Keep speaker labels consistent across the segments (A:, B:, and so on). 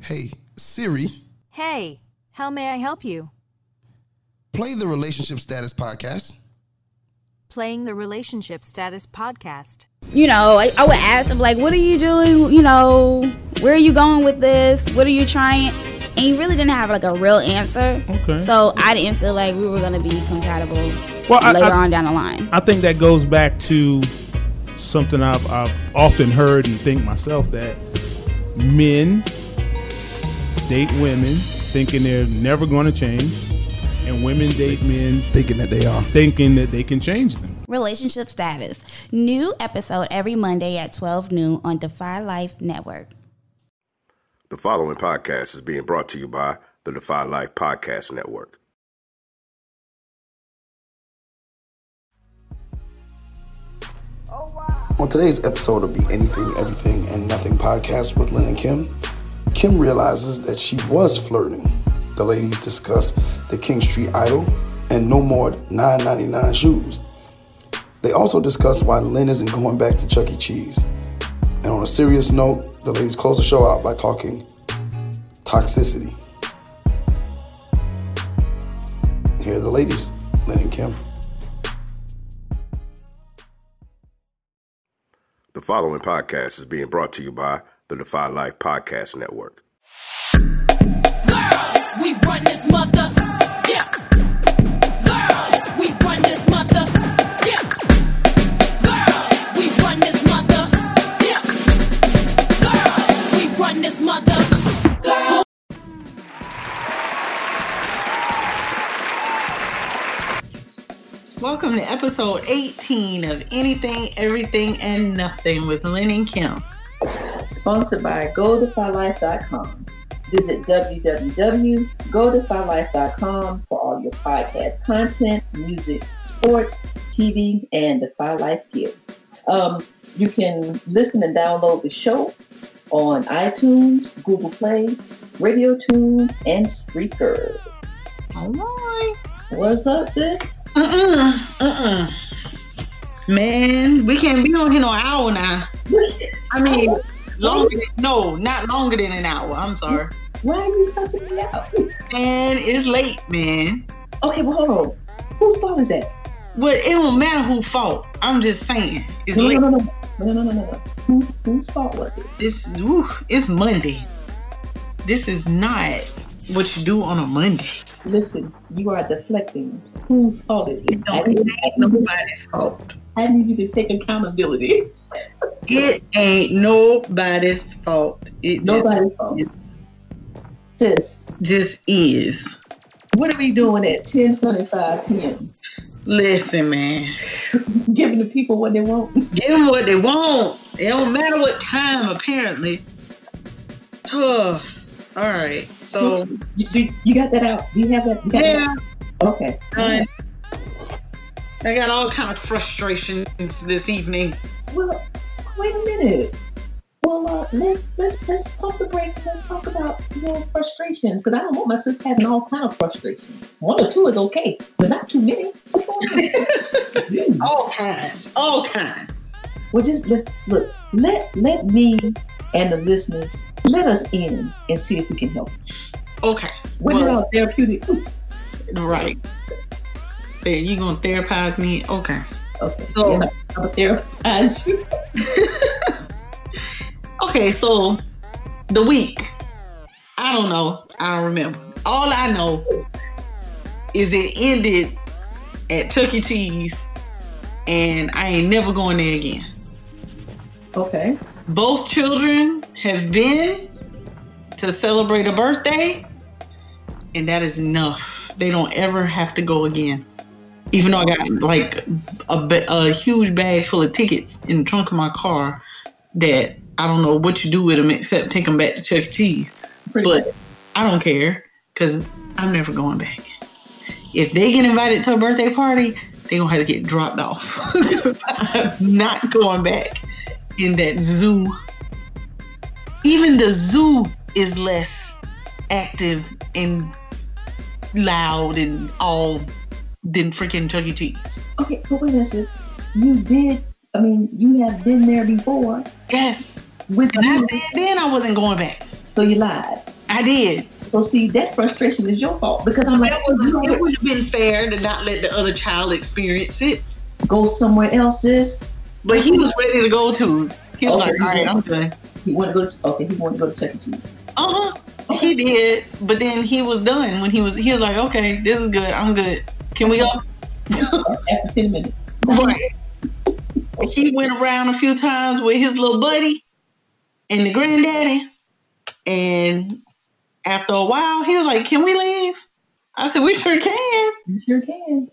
A: Hey, Siri,
B: Hey, how may I help you?
A: play the Relationship Status Podcast.
B: Playing the Relationship Status podcast.
C: you know, I, I would ask him like, "What are you doing? You know, where are you going with this? What are you trying?" And he really didn't have like a real answer.
D: Okay.
C: So I didn't feel like we were gonna be compatible
D: Well, I-
C: later
D: I-
C: on down the line.
D: I think that goes back to something I've, I've often heard and think myself that men date women thinking they're never going to change, and women date men
A: Thinking that they are.
D: thinking that they can change them.
C: Relationship status. New episode every Monday at 12 noon on Defy Life Network.
E: The following podcast is being brought to you by the Defy Life Podcast Network.
A: On today's episode of the Anything, Everything, and Nothing podcast with Lynn and Kim, Kim realizes that she was flirting. The ladies discuss the King Street Idol and no more $9.99 shoes. They also discuss why Lynn isn't going back to Chuck E. Cheese. And on a serious note, the ladies close the show out by talking toxicity. Here are the ladies, Lynn and Kim.
E: The following podcast is being brought to you by the Defy Life Podcast Network.
F: We run this mother. Yeah. Girls, we run this mother. Yeah. Girls, we run this mother. Yeah. Girls, we run this mother. Girls.
G: Welcome to episode 18 of Anything, Everything, and Nothing with Lynn and Kim.
H: Sponsored by GoDefyLife.com. Visit www.godefylife.com for all your podcast content, music, sports, TV, and Defy Life gear. Um, you can listen and download the show on iTunes, Google Play, Radio Tunes, and Spreaker.
G: All right.
H: What's up, sis?
G: Uh-uh. Uh-uh. Man, we can't be on here no hour now. I mean, longer than, no, not longer than an hour. I'm sorry.
H: Why are you cussing me out?
G: Man, it's late, man.
H: Okay, well, hold on. Whose fault is that?
G: Well, it don't matter who fault. I'm just saying. It's
H: No,
G: late.
H: no, no, no, no, no, no, no, no. Whose, whose fault was it?
G: It's woo, it's Monday. This is not what you do on a Monday.
H: Listen, you are deflecting. Whose fault is it?
G: Don't ain't nobody's fault.
H: I need you to take accountability.
G: It ain't nobody's fault. It just,
H: Nobody's fault. Sis,
G: just is.
H: what are we doing at 10:25 p.m.?
G: Listen, man.
H: Giving the people what they want.
G: Give them what they want. It don't matter what time, apparently. Oh, all right. So,
H: You, you- got that out? Do you have that? You
G: yeah,
H: that? Okay.
G: I got all kind of frustrations this evening.
H: Well, wait a minute. Well, uh, let's let's let's pump the brakes let's talk about your frustrations because I don't want my sis having all kind of frustrations. One or two is okay, but not too many. What's going on?
G: All kinds. All kinds.
H: Well, just let, look. Let let me and the listeners let us in and see if we can help.
G: Okay.
H: We're
G: Well-
H: not therapeutic.
G: Right. There, you gonna therapize me? Okay.
H: Okay.
G: So-
H: yeah, I'm a therapist. you.
G: Okay, so the week. I don't know. I don't remember. All I know is it ended at E. Cheese, and I ain't never going there again.
H: Okay.
G: Both children have been to celebrate a birthday, and that is enough. They don't ever have to go again. Even though I got like a, a huge bag full of tickets in the trunk of my car that I don't know what you do with them except take them back to Chuck E. Cheese. but I don't care because I'm never going back. If they get invited to a birthday party, they gonna have to get dropped off. I'm not going back in that zoo. Even the zoo is less active and loud and all than freaking Chuck E. Cheese.
H: Okay, but wait a minute. You did. I mean, you have been there before.
G: Yes.
H: With
G: And I said then I wasn't going back.
H: So you lied.
G: I did.
H: So see, that frustration is your fault because I'm like,
G: It it would have been fair to not let the other child experience it.
H: go somewhere else, sis.
G: But he was ready to go to. He was
H: Okay,
G: like, all right, I'm done.
H: He wanted to go to. Okay, he wanted to go to E. Cheese.
G: Uh huh. He did, but then he was done when he was. He was like, okay, this is good. I'm good. Can we go?
H: After ten minutes.
G: Right. He went around a few times with his little buddy and the granddaddy, and after a while, he was like, "Can we leave?" I said, "We sure can."
H: You sure can.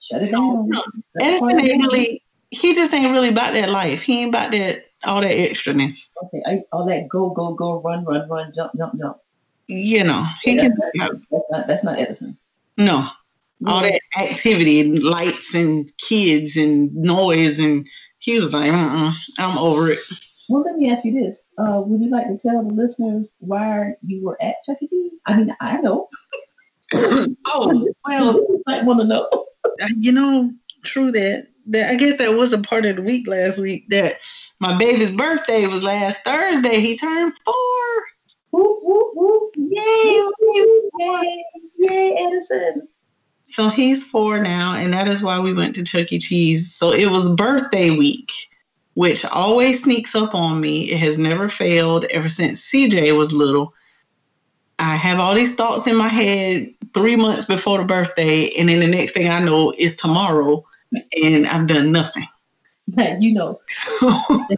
H: Shut it down.
G: Edison ain't really. He just ain't really about that life. He ain't about that all that extraness.
H: Okay, I, all that go, go, go, run, run, run, jump, jump, jump.
G: You know, he
H: Yeah,
G: can.
H: that's, that's not that's not Edison.
G: No. All that activity and lights and kids and noise and he was like, uh-uh, I'm over it.
H: Well, let me ask you this: uh, Would you like to tell the listeners why you were at Chuck E. Cheese? I mean, I know.
G: oh well,
H: might want to know.
G: You know, true that. That I guess that was a part of the week last week. That my baby's birthday was last Thursday. He turned four.
H: Whoop, whoop, whoop.
G: Yay!
H: Yay! Yay, Edison!
G: So he's four now, and that is why we went to Chuck E. Cheese. So it was birthday week, which always sneaks up on me. It has never failed ever since CJ was little. I have all these thoughts in my head three months before the birthday, and then the next thing I know is tomorrow, and I've done nothing.
H: You know.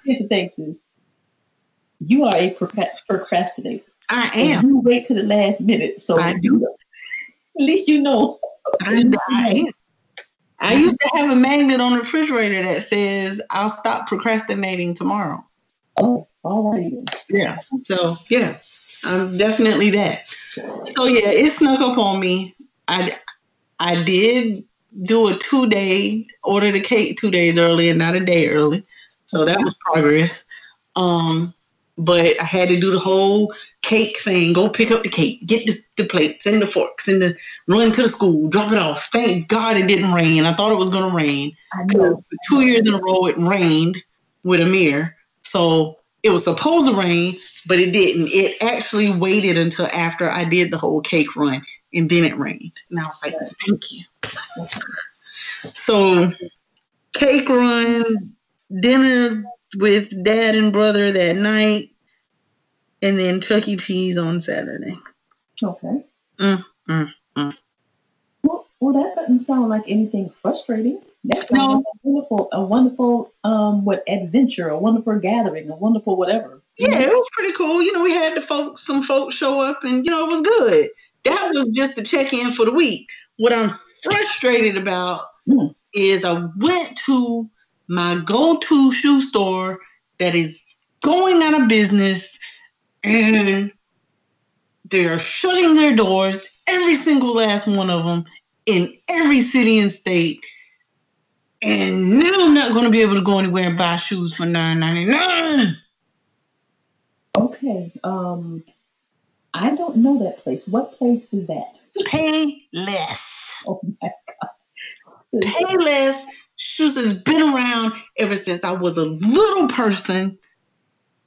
H: Here's the thing, sis. You are a procrastinator.
G: I
H: And
G: am.
H: You wait to the last minute, so
G: I
H: know. At least you know.
G: I, I am. I used to have a magnet on the refrigerator that says, I'll stop procrastinating tomorrow.
H: Oh, all right.
G: Yeah. So yeah, I'm definitely that. So yeah, it snuck up on me. I I did do a two day order the cake two days early and not a day early. So that was progress. Um, but I had to do the whole cake thing. Go pick up the cake, get the, the plates and the forks, and the run to the school, drop it off. Thank God it didn't rain. I thought it was gonna rain. For two years in a row, it rained with Amir. So it was supposed to rain, but it didn't. It actually waited until after I did the whole cake run, and then it rained. And I was like, thank you. So, cake run, dinner with dad and brother that night, and then Chuck E. Cheese on Saturday.
H: Okay.
G: Mm, mm, mm.
H: Well, well, that doesn't sound like anything frustrating. That sounds
G: No.
H: like a wonderful, a wonderful, um, what adventure, a wonderful gathering, a wonderful whatever.
G: Yeah, it was pretty cool. You know, we had the folks, some folks show up, and you know, it was good. That was just the check in for the week. What I'm frustrated about
H: Mm.
G: is I went to my go to shoe store that is going out of business, and they're shutting their doors, every single last one of them, in every city and state. And now I'm not going to be able to go anywhere and buy shoes for nine ninety nine.
H: Okay. Um, I don't know that place. What place is that?
G: Pay less.
H: Oh my God.
G: Payless. Shoes has been around ever since I was a little person.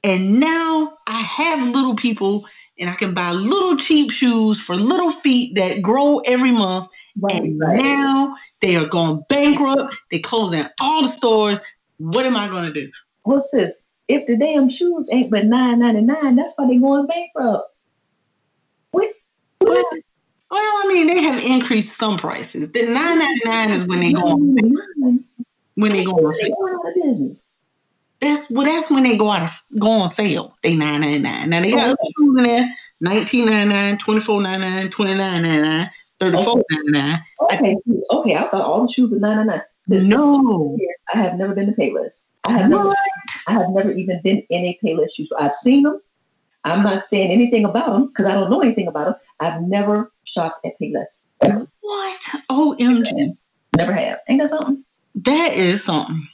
G: And now I have little people and I can buy little cheap shoes for little feet that grow every month.
H: Right,
G: and
H: right.
G: now they are going bankrupt. They're closing all the stores. What am I going to do?
H: Well, sis, if the damn shoes ain't but nine ninety nine, that's why they going bankrupt.
G: Well, well, I mean, they have increased some prices. The nine ninety nine is when they go on when they go on sale.
H: going out of business.
G: That's well, that's when they go out of, go on sale. They nine ninety nine. Now they got other shoes in there: nineteen ninety nine, twenty four ninety nine, twenty nine ninety nine, thirty four ninety nine.
H: Okay, okay. I thought all the shoes were nine nine nine. Since
G: No.
H: years, I have never been to Payless. I have never. I have never even been in a Payless shoe store. I've seen them. I'm not saying anything about them because I don't know anything about them. I've never shopped at Payless. Ever.
G: What? OMG.
H: Never have. Ain't that something?
G: That is something.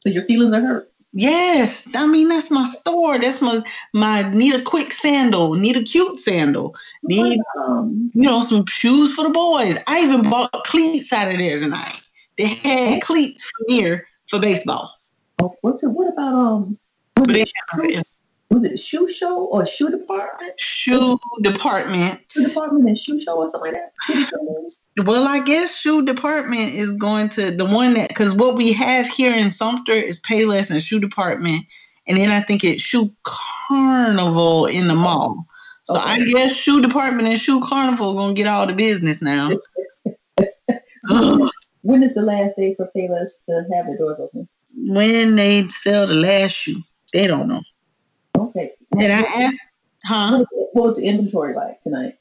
H: So your feelings are hurt.
G: Yes, I mean that's my store. That's my my need a quick sandal, need a cute sandal, need
H: Um,
G: you know some shoes for the boys. I even bought cleats out of there tonight. They had cleats from here for baseball.
H: oh, what's it? What about um? Was
G: But they
H: it,
G: have
H: was it shoe show or shoe department?
G: shoe department.
H: Shoe department and shoe show or something like that.
G: Well, I guess shoe department is going to the one that because what we have here in Sumter is Payless and shoe department, and then I think it's shoe carnival in the mall. So I guess shoe department and shoe carnival gonna get all the business now.
H: When is the last day for Payless to have the doors open?
G: when they sell the last shoe, they don't know.
H: Okay.
G: And I asked, huh?
H: What was, the inventory like tonight?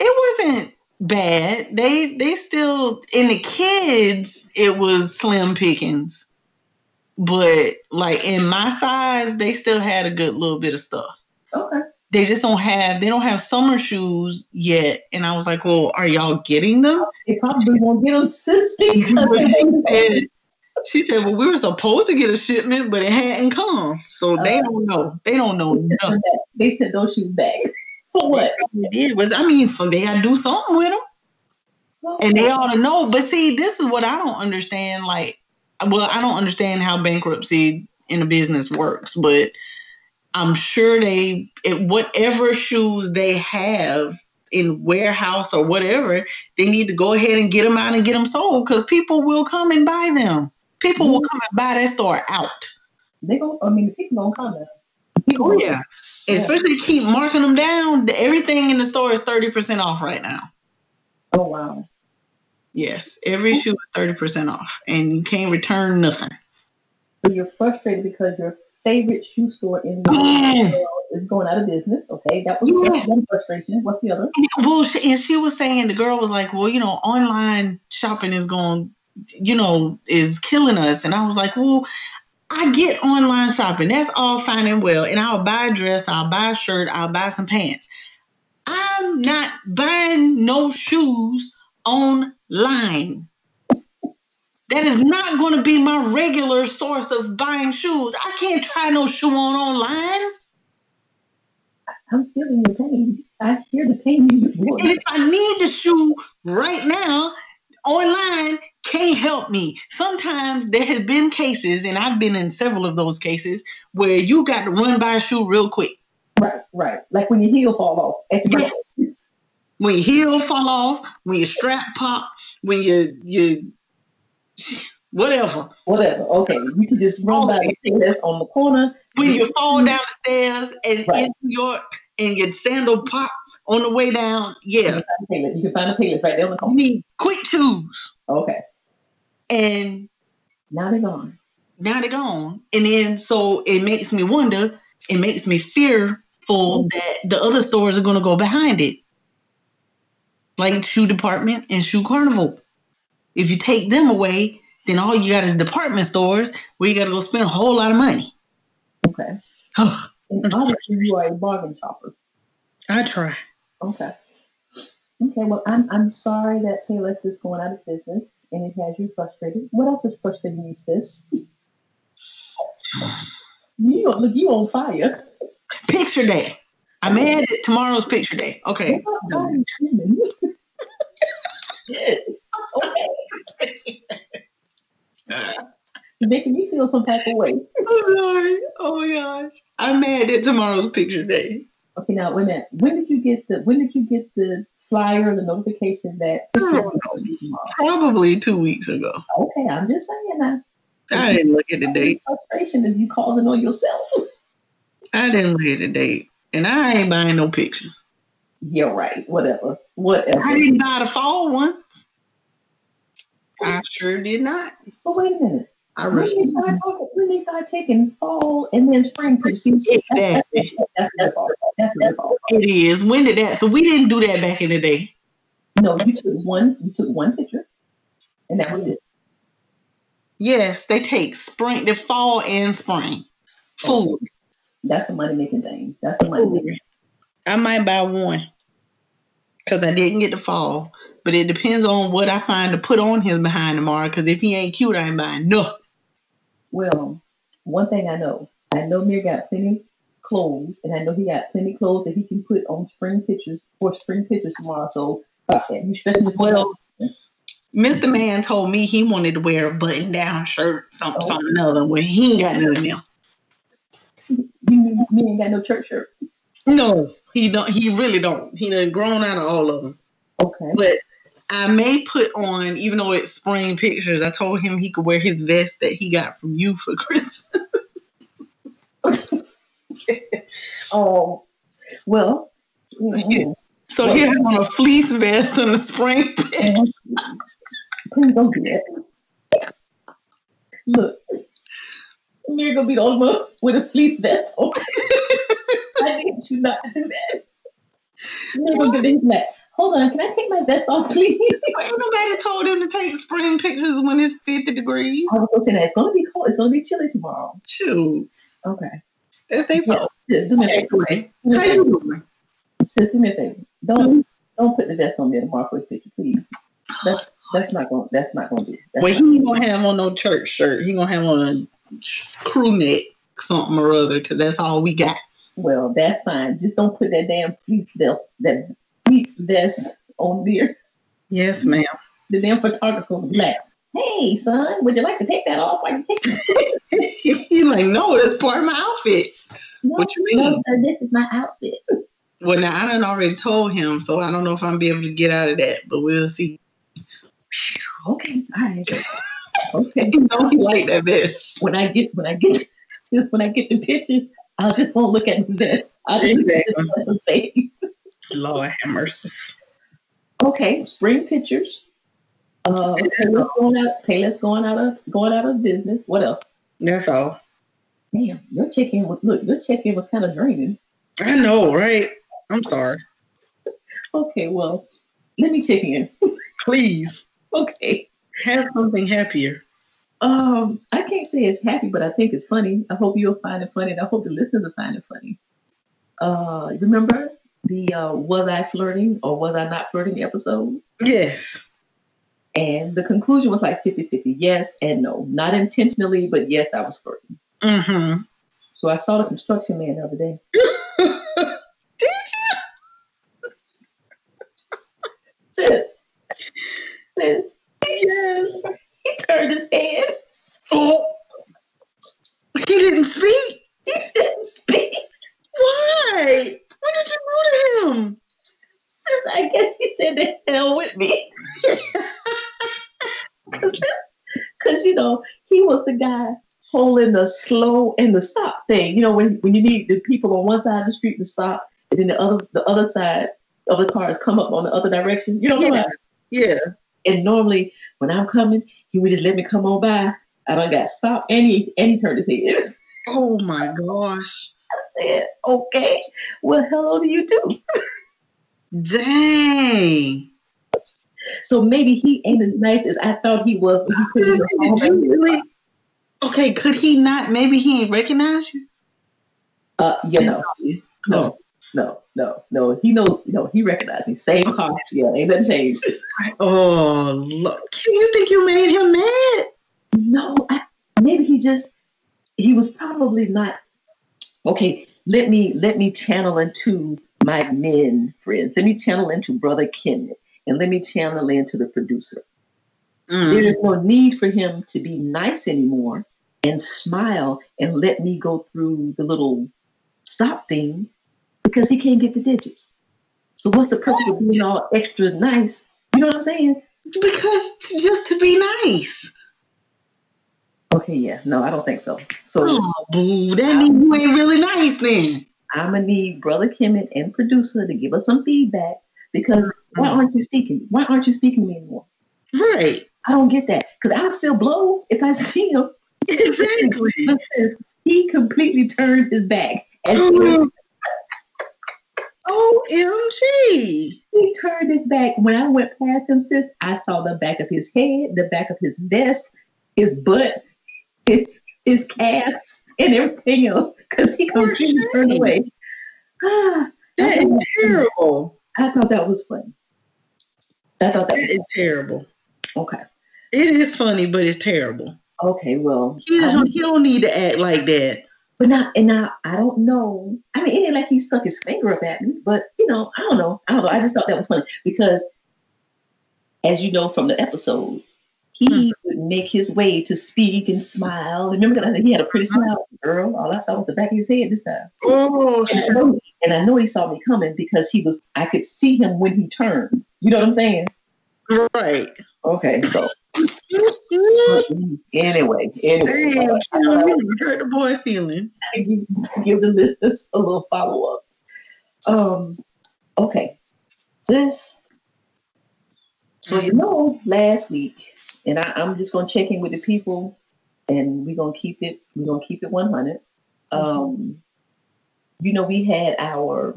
G: It wasn't bad. They they still in the kids it was slim pickings. But like in my size, they still had a good little bit of stuff.
H: Okay.
G: They just don't have they don't have summer shoes yet. And I was like, Well, are y'all getting them?
H: They probably won't get them sis
G: But
H: because
G: she said, Well, we were supposed to get a shipment, but it hadn't come. So they
H: Uh,
G: don't know. They don't know nothing.
H: they sent those shoes back. For what?
G: It did was I mean, so they gotta do something with them. and they ought to know. But see, this is what I don't understand. Like, well, I don't understand how bankruptcy in a business works, but I'm sure they, it, whatever shoes they have in warehouse or whatever, they need to go ahead and get them out and get them sold because people will come and buy them. People will come and buy that store out.
H: They go. I mean, the people gonna come. People
G: Oh yeah. Especially keep marking them down. Everything in the store is 30% off right now.
H: Oh wow.
G: Yes, every shoe is 30% off, and you can't return nothing.
H: So you're frustrated because your favorite shoe store in the
G: Mm.
H: world is going out of business. Okay, that was
G: Yeah.
H: one frustration. What's the other?
G: Well, she, and she was saying the girl was like, "Well, you know, online shopping is going, you know, is killing us." And I was like, "Well, I get online shopping. That's all fine and well, and I'll buy a dress, I'll buy a shirt, I'll buy some pants. I'm not buying no shoes online." That is not going to be my regular source of buying shoes. I can't try no shoe on online.
H: I'm feeling the pain. I hear the pain in your voice.
G: If I need the shoe right now, online can't help me. Sometimes there has been cases, and I've been in several of those cases, where you got to run by a shoe real quick.
H: Right, right. Like when your heel fall off
G: Yes. When your heel fall off, when your strap pop, when you you whatever.
H: whatever. Okay, you can just run by the that's on the corner.
G: When you fall down the stairs and
H: Right.
G: in New York and your sandal pop on the way down, yeah.
H: You can find a Payless right there on the corner.
G: You need quick shoes.
H: Okay,
G: And
H: now they're gone.
G: now they're gone. And then so it makes me wonder, it makes me fearful mm-hmm. that the other stores are gonna go behind it. Like shoe department and shoe carnival. If you take them away, then all you got is department stores where you gotta go spend a whole lot of money.
H: Okay. And obviously you are a bargain shopper.
G: I try.
H: Okay. Okay, well, I'm I'm sorry that Payless is going out of business and it has you frustrated. What else is frustrating you, sis? You look, you on fire.
G: Picture day. I'm mad at tomorrow's picture day. Okay.
H: Why are you screaming? okay. Making me feel some type of way.
G: Oh Lord. Oh my gosh. I'm mad at tomorrow's picture day.
H: Okay, now wait a minute. When did you get the when did you get the flyer, the notification that
G: hmm. I. Probably two weeks ago.
H: Okay, I'm just saying that.
G: I didn't look at the date.
H: Frustration if you causing on yourself.
G: I didn't look at the date. And I ain't buying no pictures.
H: You're right. Whatever. Whatever.
G: I didn't buy the fall ones. I sure did not.
H: But wait a minute.
G: I
H: When they, start talking, when they start taking fall and then spring pictures, that's, that's, that's. That's fault.
G: It is. When did that? So we didn't do that back in the day.
H: No, you took one. You took one picture, and that was it.
G: Yes, they take spring, the fall and spring. Food.
H: That's a money making thing. That's a money making.
G: I might buy one because I didn't get the fall, but it depends on what I find to put on his behind tomorrow. Because if he ain't cute, I ain't buying nothing.
H: Well, one thing I know, I know Mir got plenty clothes, and I know he got plenty clothes that he can put on spring pictures for spring pictures tomorrow. So, uh, you stretching this
G: Well, Mr. Man told me he wanted to wear a button down shirt, something,
H: Oh.
G: something other. Well, he ain't got of them.
H: You mean me ain't got no church shirt?
G: No, he don't. He really don't. He done grown out of all of them.
H: Okay.
G: But I may put on, even though it's spring pictures. I told him he could wear his vest that he got from you for Christmas.
H: Oh, well. mhm.
G: So he had on a fleece vest and a spring picture.
H: Please don't do that. Look, you're gonna be the only one with a fleece vest on. I need you not to do that. You're gonna get into that. Hold on, can I take my vest off, please?
G: Nobody told him to take spring pictures when it's 50 degrees.
H: I was gonna say that it's gonna be cold. It's gonna be chilly tomorrow.
G: Shoot.
H: Okay.
G: That's their fault.
H: Sis, do me a favor.
G: Anyway, how you doing?
H: Sis, do me a favor. Don't don't put the vest on me tomorrow for his picture, please. That's that's not gonna that's not gonna do. That's
G: Well, he ain't gonna have on no church shirt. He gonna have on a crew neck, something or other, because that's all we got.
H: Well, that's fine. Just don't put that damn fleece vest that vest on there.
G: Yes, ma'am.
H: The damn photographer was like, "Hey, son, would you like to take that off? While you take it?"
G: He's like, no, that's part of my outfit. what you mean?
H: No, sir, this is my outfit.
G: Well, now I done already told him, so I don't know if I'm be able to get out of that, but we'll see.
H: Okay, all right. Okay.
G: You know he like that vest.
H: When I get when I get when I get the picture, I'll just won't look at this. I'll just look at the face.
G: Lord have mercy.
H: Okay, spring pictures. Uh, Payless going out. Payless going out of going out of business. What else?
G: That's all.
H: Damn, your check-in was look. Your check-in was kind of draining.
G: I know, right? I'm sorry.
H: Okay, well, let me check in.
G: Please
H: okay.
G: have something happier.
H: Um, I can't say it's happy, but I think it's funny. I hope you'll find it funny, and I hope the listeners will find it funny. Uh, remember the uh, was I flirting or was I not flirting episode?
G: Yes.
H: And the conclusion was like 50 50, yes and no. Not intentionally, but yes, I was flirting.
G: Mm-hmm.
H: So I saw the construction man the other day. Sis, sis,
G: Yes.
H: he turned his head.
G: Oh, he didn't speak.
H: He didn't speak.
G: Why? What did you do to him?
H: I said the hell with me. Because, you know, he was the guy holding the slow and the stop thing. You know, when, when you need the people on one side of the street to stop, and then the other the other side of the cars come up on the other direction. You know what I'm
G: Yeah.
H: saying?
G: Yeah.
H: And normally, when I'm coming, he would just let me come on by. I don't got stopped, and he, and he turned his head.
G: Oh my gosh.
H: I said, okay, well, hello to you too.
G: Dang.
H: So maybe he ain't as nice as I thought he was he put his
G: Did you really? Okay, could he not? Maybe he ain't recognize you.
H: Uh, you know,
G: No.
H: no, no, no. He knows, you know, he recognized me. Same car. Yeah, ain't nothing changed.
G: Oh, look. You think you made him mad?
H: No, I, maybe he just, he was probably not. Okay, let me let me channel into my men friends. Let me channel into brother Kim, and let me channel into the producer.
G: Mm.
H: There is no need for him to be nice anymore and smile and let me go through the little stop thing because he can't get the digits. So what's the purpose of being all extra nice? You know what I'm saying?
G: Because just to be nice.
H: Okay, yeah, no, I don't think so. So
G: Oh, boo. That means you ain't really nice then.
H: I'm gonna need brother Kemet and producer to give us some feedback because why mm-hmm. aren't you speaking? Why aren't you speaking to me anymore?
G: Right.
H: I don't get that because I'll still blow if I see him.
G: Exactly.
H: He completely turned his back and.
G: OMG.
H: he turned his back. When I went past him, sis, I saw the back of his head, the back of his vest. his butt, his, his calves, and everything else because he completely turned away.
G: That is terrible.
H: I thought that was funny. I thought that
G: That is terrible.
H: Okay.
G: It is funny, but it's terrible.
H: Okay, well,
G: He don't, he don't need to act like that.
H: But now, and now, I don't know. I mean, it ain't like he stuck his finger up at me, but you know, I don't know. I don't know. I just thought that was funny because, as you know from the episode, he hmm. would make his way to speak and smile. Remember that he had a pretty smile, girl. All I saw was the back of his head this time.
G: Oh,
H: And I, know, and I know he saw me coming because he was. I could see him when he turned. You know what I'm saying?
G: right.
H: Okay, so anyway, anyway,
G: Damn,
H: I thought I would
G: you hurt the boy feeling.
H: give, give the listeners a little follow up. Um, okay, this. So you know, last week, and I, I'm just gonna check in with the people, and we're gonna keep it. We're gonna keep it 100. Um, you know, we had our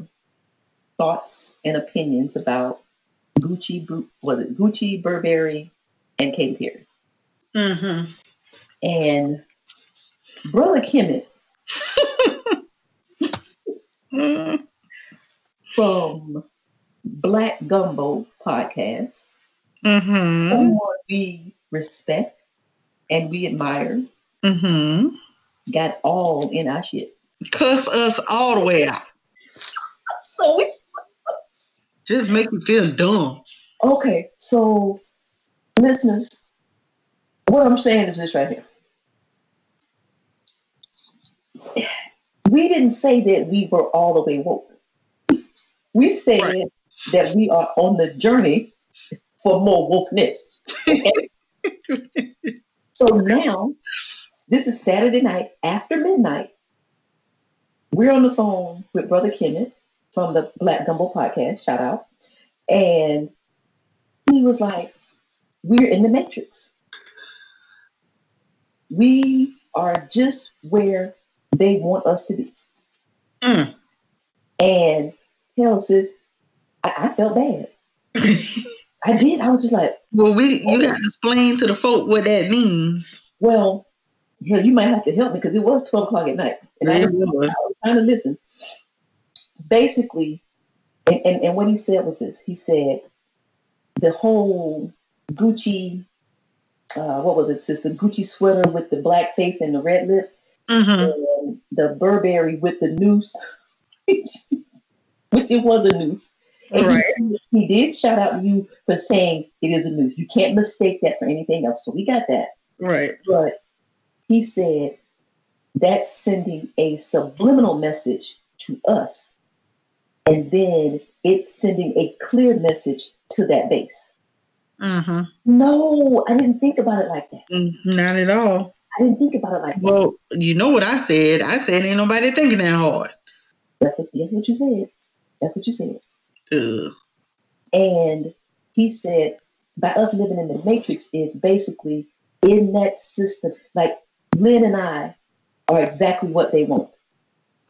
H: thoughts and opinions about Gucci, was it Gucci, Burberry, and Katy Perry,
G: Mm-hmm.
H: and Brother Kemet
G: Mm-hmm.
H: from Black Gumbo podcast,
G: Mm-hmm.
H: someone we respect and we admire,
G: Mm-hmm.
H: got all in our shit.
G: Cuss us all the way out.
H: So we
G: Just make you feel dumb.
H: okay. So listeners, what I'm saying is this right here. We didn't say that we were all the way woke. We said
G: Right.
H: that we are on the journey for more wokeness. so now, this is Saturday night after midnight. We're on the phone with Brother Kenneth from the Black Gumbo podcast. Shout out. And he was like, We're in the matrix. We are just where they want us to be.
G: Mm.
H: And hell, sis, I, I felt bad. I did. I was just like,
G: Well, we you got to explain to the folk what that means.
H: well, you might have to help me because it was 12 o'clock at night. And I, I
G: was.
H: trying to listen. Basically, and, and, and what he said was this he said, the whole Gucci, uh, what was it, sis? The Gucci sweater with the black face and the red lips,
G: Mm-hmm.
H: and the Burberry with the noose, which it was a noose. And
G: Right.
H: he, he did shout out you for saying it is a noose. You can't mistake that for anything else. So we got that.
G: Right.
H: But he said that's sending a subliminal message to us. And then it's sending a clear message to that base.
G: Mm-hmm.
H: No, I didn't think about it like that.
G: Not at all.
H: I didn't think about it like that.
G: Well, you know what I said. I said ain't nobody thinking that hard.
H: That's what, that's what you said. That's what you said.
G: Ugh.
H: And he said, by us living in the matrix is basically in that system. Like Lynn and I are exactly what they want.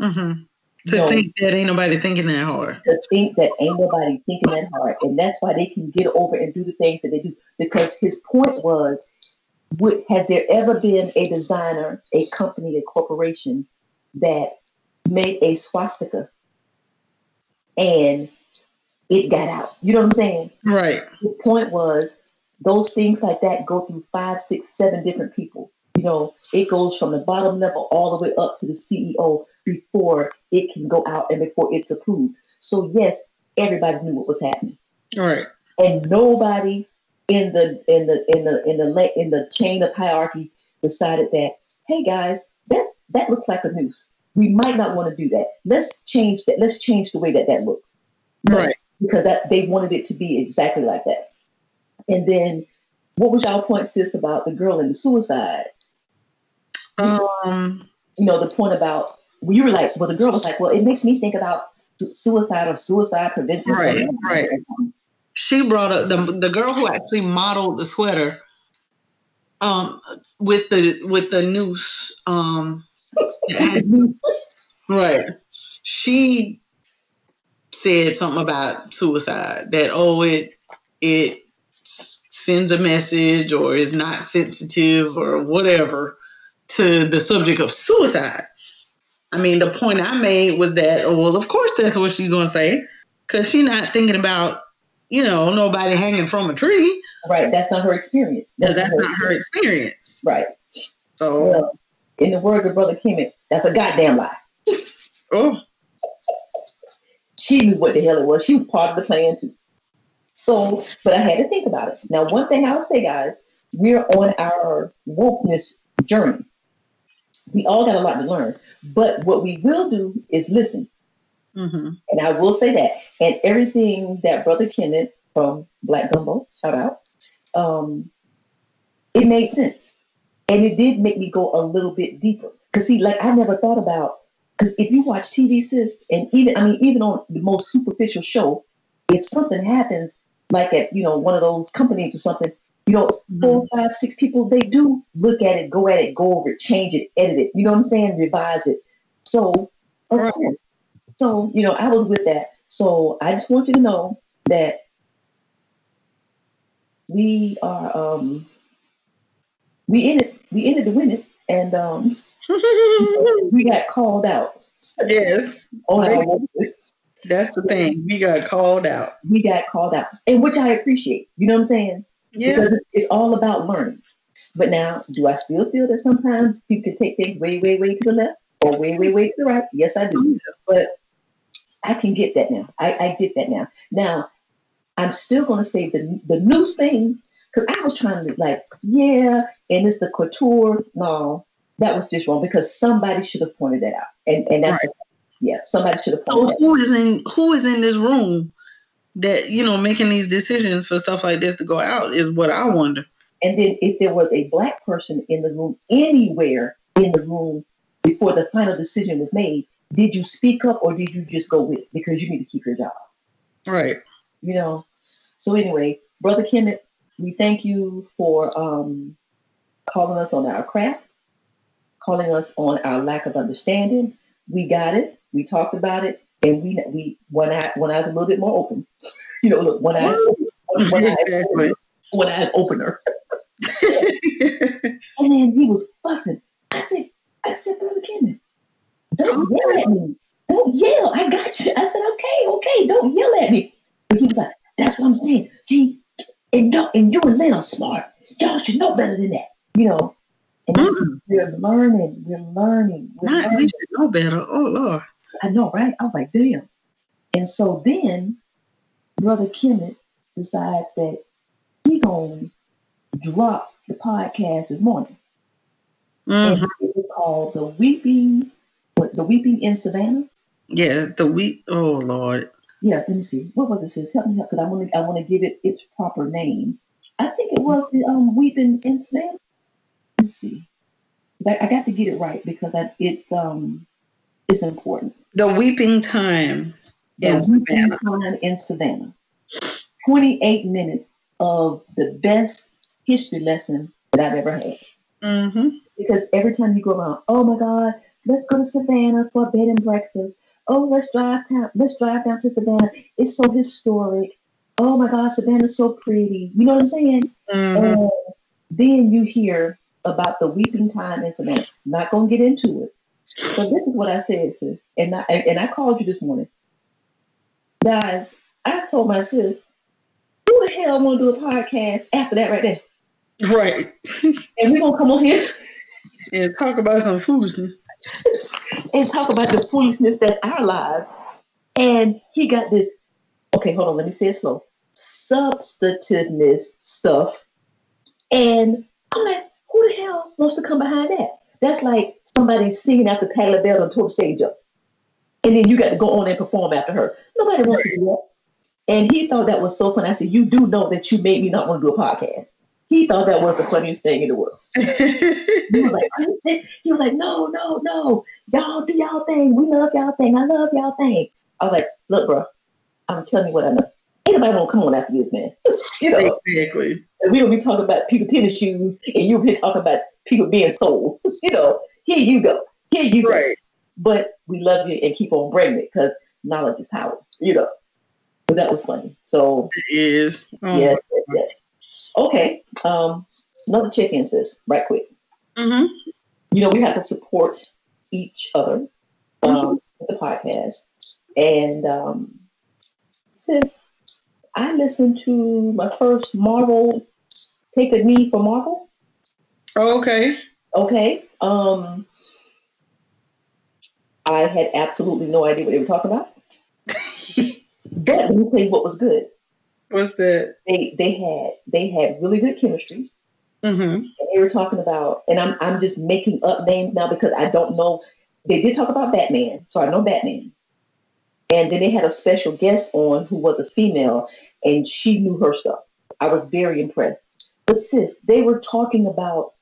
G: Mm-hmm. To
H: No.
G: think that ain't nobody thinking that hard.
H: to think that ain't nobody thinking that hard, and that's why they can get over and do the things that they do. Because his point was, would, has there ever been a designer, a company, a corporation that made a swastika and it got out? You know what I'm saying?
G: Right.
H: His point was, those things like that go through five, six, seven different people. You know, it goes from the bottom level all the way up to the CEO before it can go out and before it's approved. So yes, everybody knew what was happening,
G: Right.
H: and nobody in the in the in the in the la- in the chain of hierarchy decided that, hey guys, that's that looks like a noose. We might not want to do that. Let's change that. Let's change the way that that looks.
G: Right.
H: Because that they wanted it to be exactly like that. And then, what was y'all point, sis, about the girl and the suicide?
G: Um.
H: You know, the point about well, you were like, well, the girl was like, well, it makes me think about su- suicide or suicide prevention.
G: Right, right. She brought up the the girl who actually modeled the sweater. Um, with the with the noose. Um. Right. She said something about suicide. That oh, it it sends a message or is not sensitive or whatever to the subject of suicide. I mean, the point I made was that, oh, well, of course that's what she's going to say because she's not thinking about, you know, nobody hanging from a tree.
H: Right. That's not her experience.
G: That's, that's not her experience.
H: Right.
G: So,
H: Well, in the words of Brother Kemet, that's a goddamn lie.
G: oh,
H: She knew what the hell it was. She was part of the plan too. So, but I had to think about it. Now, one thing I'll say, guys, we're on our wokeness journey. We all got a lot to learn, but what we will do is listen.
G: hmm
H: And I will say that. And everything that Brother Kenneth from Black Gumbo, shout out, um, it made sense. And it did make me go a little bit deeper. Because, see, like, I never thought about, because if you watch TV, sis, and even, I mean, even on the most superficial show, if something happens, like at, you know, one of those companies or something, you know, four, five, six people, they do look at it, go at it, go over it, change it, edit it, you know what I'm saying? Revise it. So, course. So, you know, I was with that. So I just want you to know that we are um we in it we in it to win it and um we got called out.
G: Yes.
H: On our.
G: That's the thing. We got called out.
H: We got called out. And which I appreciate. You know what I'm saying?
G: Yeah.
H: Because it's all about learning. But now, do I still feel that sometimes people can take things way, way, way to the left or way, way, way to the right? Yes, I do. But I can get that now. I, I get that now. Now, I'm still going to say the the news thing because I was trying to like, yeah, and it's the couture. No, that was just wrong because somebody should have pointed that out, and and that's yeah, somebody should have pointed that.
G: who is in who is in this room that you know making these decisions for stuff like this to go out is what I wonder.
H: And then if there was a black person in the room anywhere in the room before the final decision was made, did you speak up or did you just go with it because you need to keep your job?
G: Right.
H: you know. So anyway, brother Kenneth, we thank you for um, calling us on our craft, calling us on our lack of understanding. We got it. We talked about it, and we we one eye one eye's a little bit more open. You know, look, one eye, one, one eye, one eye's opener. and then he was fussing. I said, I said, brother Kenneth, don't yell at me. Don't yell. I got you. I said, okay, okay, don't yell at me. But he was like, that's what I'm saying. See, and, and you and Lynn are smart. Y'all should know better than that. You know. And said, we're learning. We're learning. We're
G: Not
H: learning.
G: we should know better. Oh Lord.
H: I know, right? I was like, damn. And so then Brother Kenneth decides that he gonna drop the podcast this morning.
G: Mhm.
H: And it was called The Weeping what, The Weeping in Savannah.
G: Yeah, the week. Oh Lord.
H: Yeah, let me see. What was it? Says help me help because I want to I want to give it its proper name. I think it was the um Weeping in Savannah. Let's see. I, I got to get it right because I, it's um it's important.
G: The weeping time in
H: The Weeping
G: Savannah.
H: Time in Savannah. 28 minutes of the best history lesson that I've ever had.
G: Mm-hmm.
H: Because every time you go around, oh my God, let's go to Savannah for bed and breakfast. Oh, let's drive down, let's drive down to Savannah. It's so historic. Oh my God, Savannah's so pretty. You know what I'm saying?
G: Mhm.
H: And then you hear about the weeping time in Savannah. Not gonna get into it. But this is what I said, sis. And I and I called you this morning. Guys, I told my sis, who the hell wanna do a podcast after that right there?
G: Right.
H: And we're gonna come on here
G: and talk about some foolishness.
H: and talk about the foolishness that's our lives. And he got this, okay, hold on, let me say it slow. Substantiveness stuff. And I'm like, who the hell wants to come behind that? That's like somebody singing after Patti LaBelle and tore the stage up. And then you got to go on and perform after her. Nobody wants to do that. And he thought that was so funny. I said, You do know that you made me not want to do a podcast. He thought that was the funniest thing in the world. he was like, "Are you sick?" he was like, no, no, no. Y'all do y'all thing. We love y'all thing. I love y'all thing. I was like, look, bro, I'm telling you what I know. Ain't nobody gonna come on after this, man. you know,
G: Exactly.
H: and we don't be talking about people tennis shoes, and you be talking about people being sold. you know, here you go. Here you go. But we love you and keep on bringing it because knowledge is power. You know. But that was funny. So
G: It is. Oh
H: yes, yes, yes. Okay. Um, another check-in, sis. Right quick.
G: Mm-hmm.
H: You know, we have to support each other um, with the podcast. And um, sis, I listened to my first Marvel Take a Knee for Marvel.
G: Okay.
H: Okay. Um, I had absolutely no idea what they were talking about. but let me tell you what was good.
G: What's that?
H: They they had they had really good chemistry.
G: Mm-hmm.
H: And they were talking about, and I'm I'm just making up names now because I don't know. They did talk about Batman, so I know Batman. And then they had a special guest on who was a female, and she knew her stuff. I was very impressed. But sis, they were talking about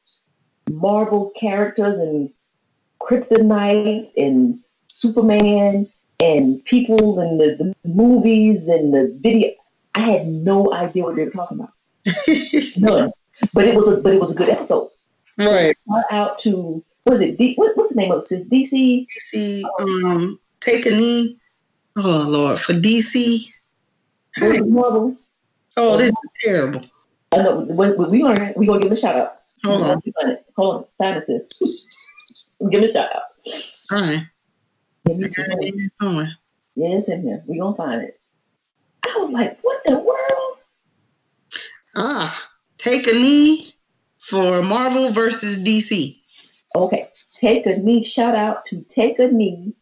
H: Marvel characters and Kryptonite and Superman and people and the, the movies and the video. I had no idea what they were talking about. None. But it was a but it was a good episode.
G: Right.
H: Out to what is it? D, what, what's the name of it? DC.
G: DC. Um, take a knee. Oh Lord, for DC.
H: Marvel.
G: Oh, this is terrible.
H: I know. When, when we learn, we gonna give him a shout out.
G: Hold on.
H: Hold on. Find give him a shout out.
G: All right.
H: Give me
G: I got it in somewhere.
H: Yeah, it's in here. We're gonna find it. I was like, what the world?
G: Ah, take a knee for Marvel versus DC.
H: Okay, take a knee. Shout out to take a knee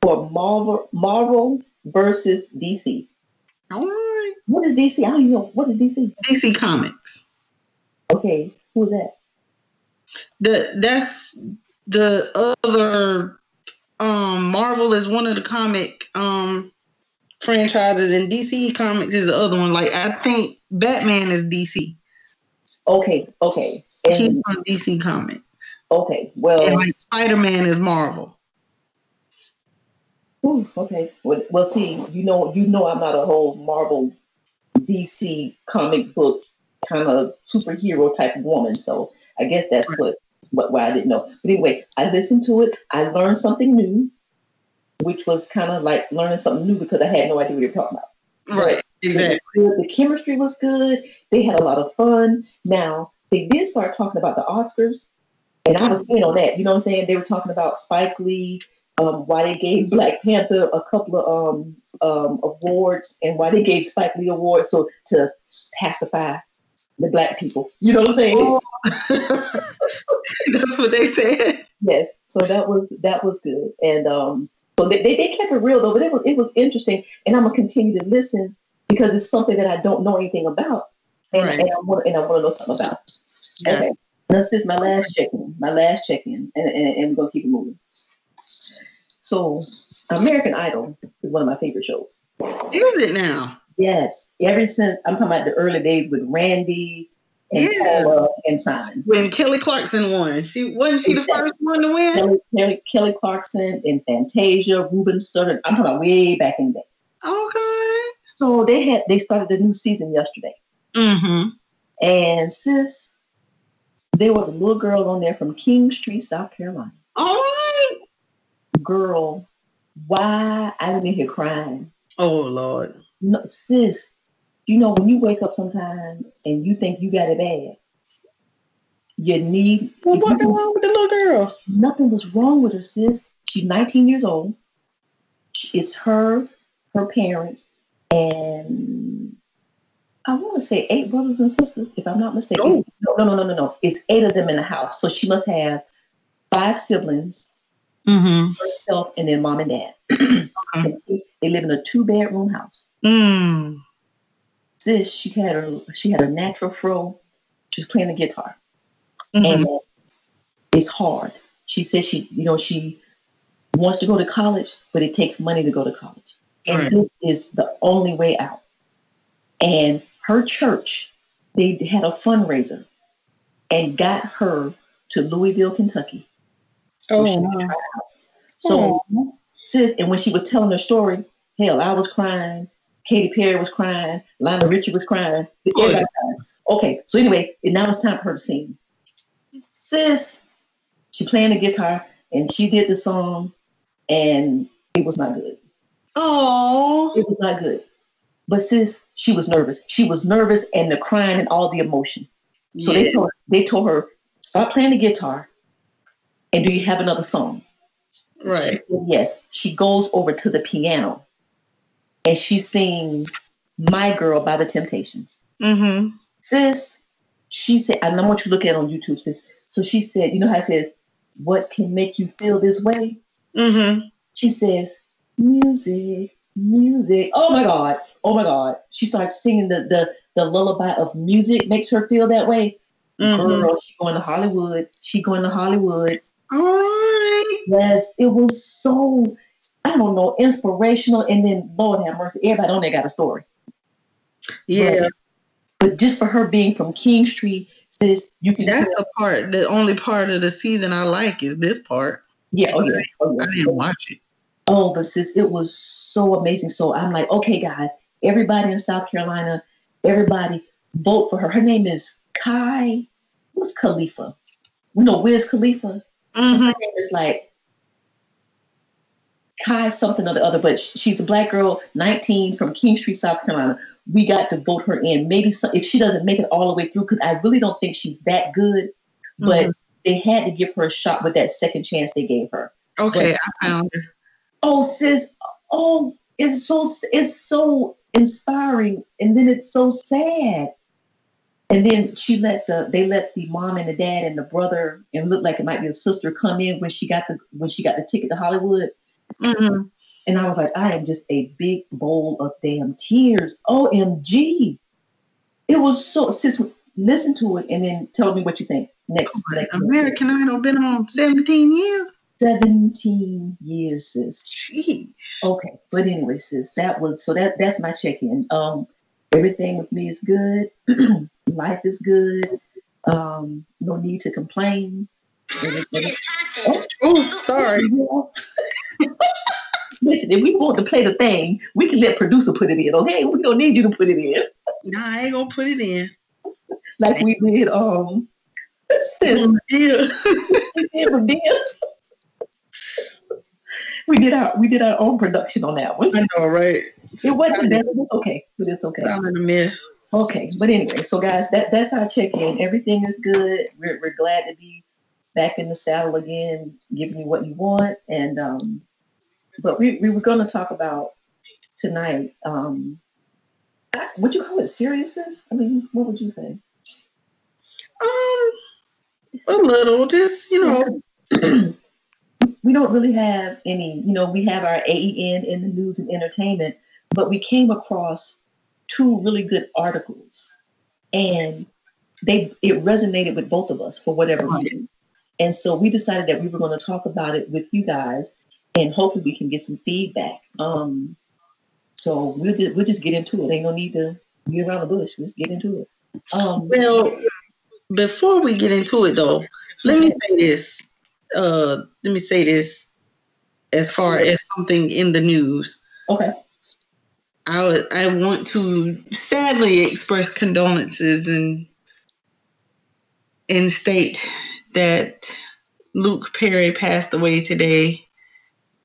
H: for Marvel, Marvel versus DC.
G: All right.
H: What is DC? I don't even know. What is DC?
G: DC Comics.
H: Okay, who's that?
G: The that's the other um Marvel is one of the comic um franchises and DC Comics is the other one. Like I think Batman is DC.
H: Okay, okay,
G: He's
H: and
G: from DC Comics.
H: okay. Well,
G: And like Spider Man is Marvel.
H: Ooh, okay. Well, well, see, you know, you know, I'm not a whole Marvel, DC comic book kind of superhero type of woman, so I guess that's what, what why I didn't know. But anyway, I listened to it. I learned something new, which was kind of like learning something new because I had no idea what were talking about.
G: Right. Exactly.
H: The, chemistry was good. They had a lot of fun. Now they did start talking about the Oscars, and I was in on that. You know what I'm saying? They were talking about Spike Lee, um, why they gave Black Panther a couple of um, um, awards, and why they gave Spike Lee awards so to pacify the black people. You know what I'm saying?
G: That's what they said.
H: Yes. So that was that was good, and um, so they, they, they kept it real though, but it was it was interesting, and I'm gonna continue to listen because it's something that I don't know anything about, and,
G: Right.
H: and I want and I want to know something about.
G: Yeah.
H: Okay. This is my last check-in. My last check-in, and, and, and we're gonna keep it moving. So, American Idol is one of my favorite shows.
G: Is it now?
H: Yes, ever since I'm talking about the early days with Randy and
G: Yeah.
H: Paula and Simon.
G: When Kelly Clarkson won, she wasn't she the first one to win.
H: Kelly, Kelly, Kelly Clarkson and Fantasia, Ruben Studdard. I'm talking about way back in the day.
G: Okay.
H: So they had they started the new season yesterday,
G: Mm-hmm.
H: and sis, there was a little girl on there from Kingstree, South Carolina.
G: All right.
H: Girl, why I didn't hear crying.
G: Oh Lord.
H: No, sis, you know when you wake up sometime and you think you got it bad, you need.
G: Well,
H: if
G: what's
H: you-
G: wrong with the little girl?
H: Nothing was wrong with her, sis. She's 19 years old. It's her, her parents, and I want to say eight brothers and sisters, if I'm not mistaken. No, no, no, no, no, no. It's eight of them in the house. So she must have five siblings,
G: Mm-hmm.
H: herself, and then mom and dad. And they live in a two bedroom house.
G: Mm.
H: Sis, she had a she had a natural fro. She was playing the guitar.
G: Mhm.
H: and it's hard. She says she, you know, she wants to go to college, but it takes money to go to college, and
G: Right.
H: this is the only way out. And her church, they had a fundraiser, and got her to Louisville, Kentucky.
G: Oh,
H: she could
G: wow.
H: try out. So, sis, and when she was telling her story, hell, I was crying. Katy Perry was crying. Lionel Richie was crying. Oh, everybody cried. Okay, so anyway, now it's time for her to sing. Sis, she playing the guitar and she did the song, and it was not good.
G: Oh.
H: It was not good. But sis, she was nervous. She was nervous and the crying and all the emotion. So they
G: Yeah.
H: told they told her, stop playing the guitar and do you have another song?
G: Right.
H: She said yes. She goes over to the piano and she sings My Girl by the Temptations.
G: Mm-hmm.
H: Sis, she said, I want you to look at on YouTube, sis. So she said, you know how it says, what can make you feel this way?
G: Mm-hmm.
H: She says, music, music. Oh my God. Oh my God. She starts singing the the, the lullaby of music makes her feel that way.
G: Mhm.
H: Girl, she going to Hollywood. She going to Hollywood.
G: All right.
H: Yes, it was so, I don't know, inspirational. And then, Lord have mercy, everybody on there got a story.
G: Yeah.
H: But, but just for her being from Kingstree, says you can.
G: That's the part. The only part of the season I like is this part.
H: Yeah, oh yeah, oh yeah.
G: I didn't watch it.
H: Oh, but sis, it was so amazing. So I'm like, okay, guys, everybody in South Carolina, everybody vote for her. Her name is Kai. What's Khalifa? We know Wiz Khalifa.
G: Mm-hmm.
H: Her name is like Kai something or the other, but she's a black girl, 19 from Kingstree, South Carolina. We got to vote her in. Maybe some, if she doesn't make it all the way through, because I really don't think she's that good, but
G: Mhm.
H: they had to give her a shot with that second chance they gave her.
G: Okay,
H: But-
G: I found her.
H: oh sis oh it's so it's so inspiring and then it's so sad and then she let the they let the mom and the dad and the brother and looked like it might be a sister come in when she got the when she got the ticket to hollywood
G: Mm-hmm.
H: and i was like i am just a big bowl of damn tears omg it was so sis listen to it and then tell me what you think next, next
G: American Idol been on 17 years.
H: 17 years, sis.
G: Jeez.
H: Okay, but anyway, sis, that was so that that's my check-in. Um, everything with me is good. Life is good. Um, no need to complain. Everything- Oh,
G: Oh, sorry.
H: Listen, if we want to play the thing, we can let producer put it in. Okay, we don't need you to put it in
G: Nah, I ain't gonna put it in.
H: like we did. Um, sis,
G: Yeah.
H: we did We did our we did our own production on that one.
G: I know, right?
H: It wasn't bad, it's okay. But it's okay.
G: Sounded a mess.
H: Okay, but anyway, so guys, that that's our check-in. Everything is good. We're, we're glad to be back in the saddle again, giving you what you want. And um, but we we were going to talk about tonight. Um, would you call it seriousness? I mean, what would you say?
G: Um, a little, just you know.
H: we don't really have any, you know, we have our AEN in the news and entertainment, but we came across two really good articles and they it resonated with both of us for whatever reason. And so we decided that we were going to talk about it with you guys and hopefully we can get some feedback. Um so we'll just we'll just get into it. Ain't no need to get around the bush. We'll just get into it. Um
G: Well, before we get into it though, let me say this. Uh, let me say this as far as something in the news.
H: okay.
G: I I want to sadly express condolences and and state that Luke Perry passed away today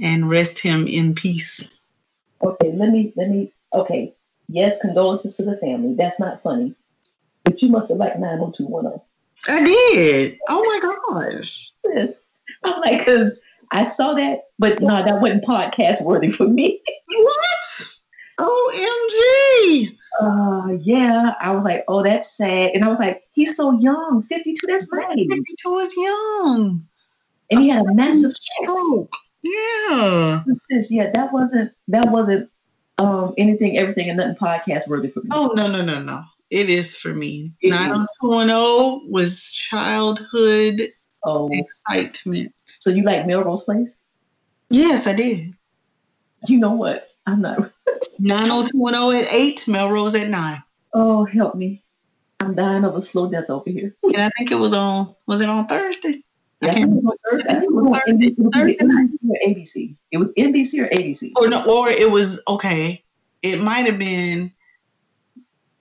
G: and rest him in peace.
H: Okay, let me let me okay. Yes, condolences to the family. That's not funny. But you must have liked 90210.
G: I did. Oh my gosh.
H: Yes. I'm like, because I saw that, but no, that wasn't podcast worthy for me.
G: What? OMG.
H: Uh yeah. I was like, oh, that's sad. And I was like, he's so young. 52, that's nice.
G: 52 is young.
H: And he had a massive stroke.
G: Yeah.
H: Yeah, that wasn't that wasn't um anything, everything, and nothing podcast worthy for me.
G: Oh no no no no! It is for me.
H: It
G: Nine
H: is.
G: hundred two one zero was childhood
H: Oh,
G: excitement.
H: so you like Melrose Place?
G: Yes, I did.
H: You know what? I'm not.
G: Nine hundred two one zero at eight. Melrose at nine.
H: Oh, help me. I'm dying of a slow death over here.
G: And I think it was on. Was it on Thursday?
H: Yeah, I
G: I can't
H: it was. I think it was on NBC, it was
G: Thursday
H: NBC or ABC. It was NBC or ABC.
G: Or no, or it was okay. It might have been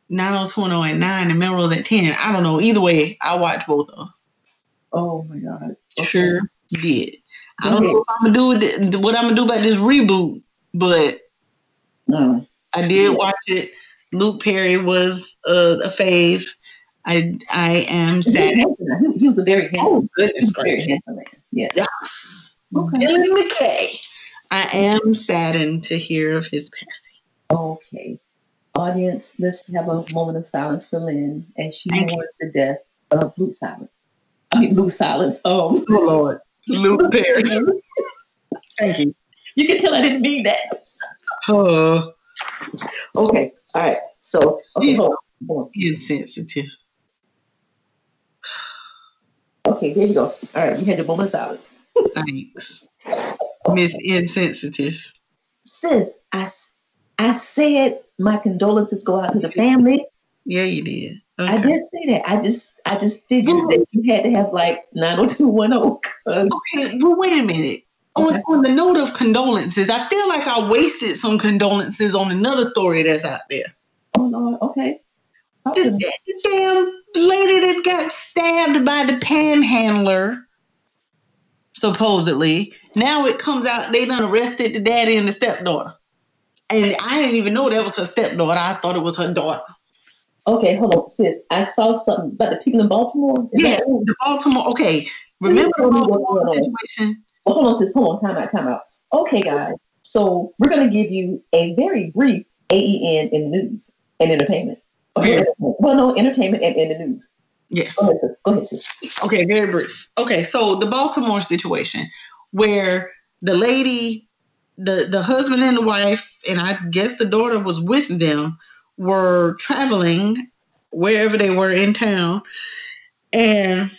G: nine hundred two one zero at nine and Melrose at ten. I don't know. Either way, I watched both of them.
H: Oh my God. Okay.
G: Sure did. I don't know what I'm gonna do with what I'm gonna do about this reboot, but
H: Mm.
G: I did watch it. Luke Perry was uh, a fave. I I am
H: He was
G: sad.
H: He, was a very handsome,
G: Oh goodness
H: very
G: gracious!
H: handsome man. Yeah.
G: Yes.
H: Okay.
G: Dylan McKay. I am saddened to hear of his passing.
H: Okay. Audience, let's have a moment of silence for Lynn as she mourns the death of Luke Silence. I mean, Luke Silence. Um,
G: Oh Lord, Luke Perry. Thank you.
H: you can tell I didn't mean that.
G: Oh,
H: Okay. All right. So, okay, hold on. Hold on.
G: insensitive.
H: Okay, there you go. All right, you had your moment of silence.
G: Thanks, Miss Insensitive.
H: Sis, I said my condolences go out to the family.
G: Yeah, you did.
H: I did say that. I just I just figured that you had to have like 90210 'cause-
G: Okay, well, wait a minute. On, on the note of condolences, I feel like I wasted some condolences on another story that's out there.
H: Oh Lord, okay.
G: The, the damn lady that got stabbed by the panhandler, supposedly. Now it comes out they done arrested the daddy and the stepdaughter. And I didn't even know that was her stepdaughter. I thought it was her daughter.
H: Okay, hold on, sis. I saw something about the people in Baltimore. Is
G: Yeah, the Baltimore. Okay, remember the
H: tell me what's
G: Baltimore situation?
H: Well, hold on, sis. Hold on. Time out. Time out. Okay, guys. So we're gonna give you a very brief AEN in the news and entertainment.
G: Very-
H: Well, no, entertainment and in the news.
G: Yes.
H: Go ahead, sis. Go ahead, sis.
G: Okay, very brief. Okay, so the Baltimore situation where the lady, the the husband and the wife, and I guess the daughter was with them, were traveling wherever they were in town, and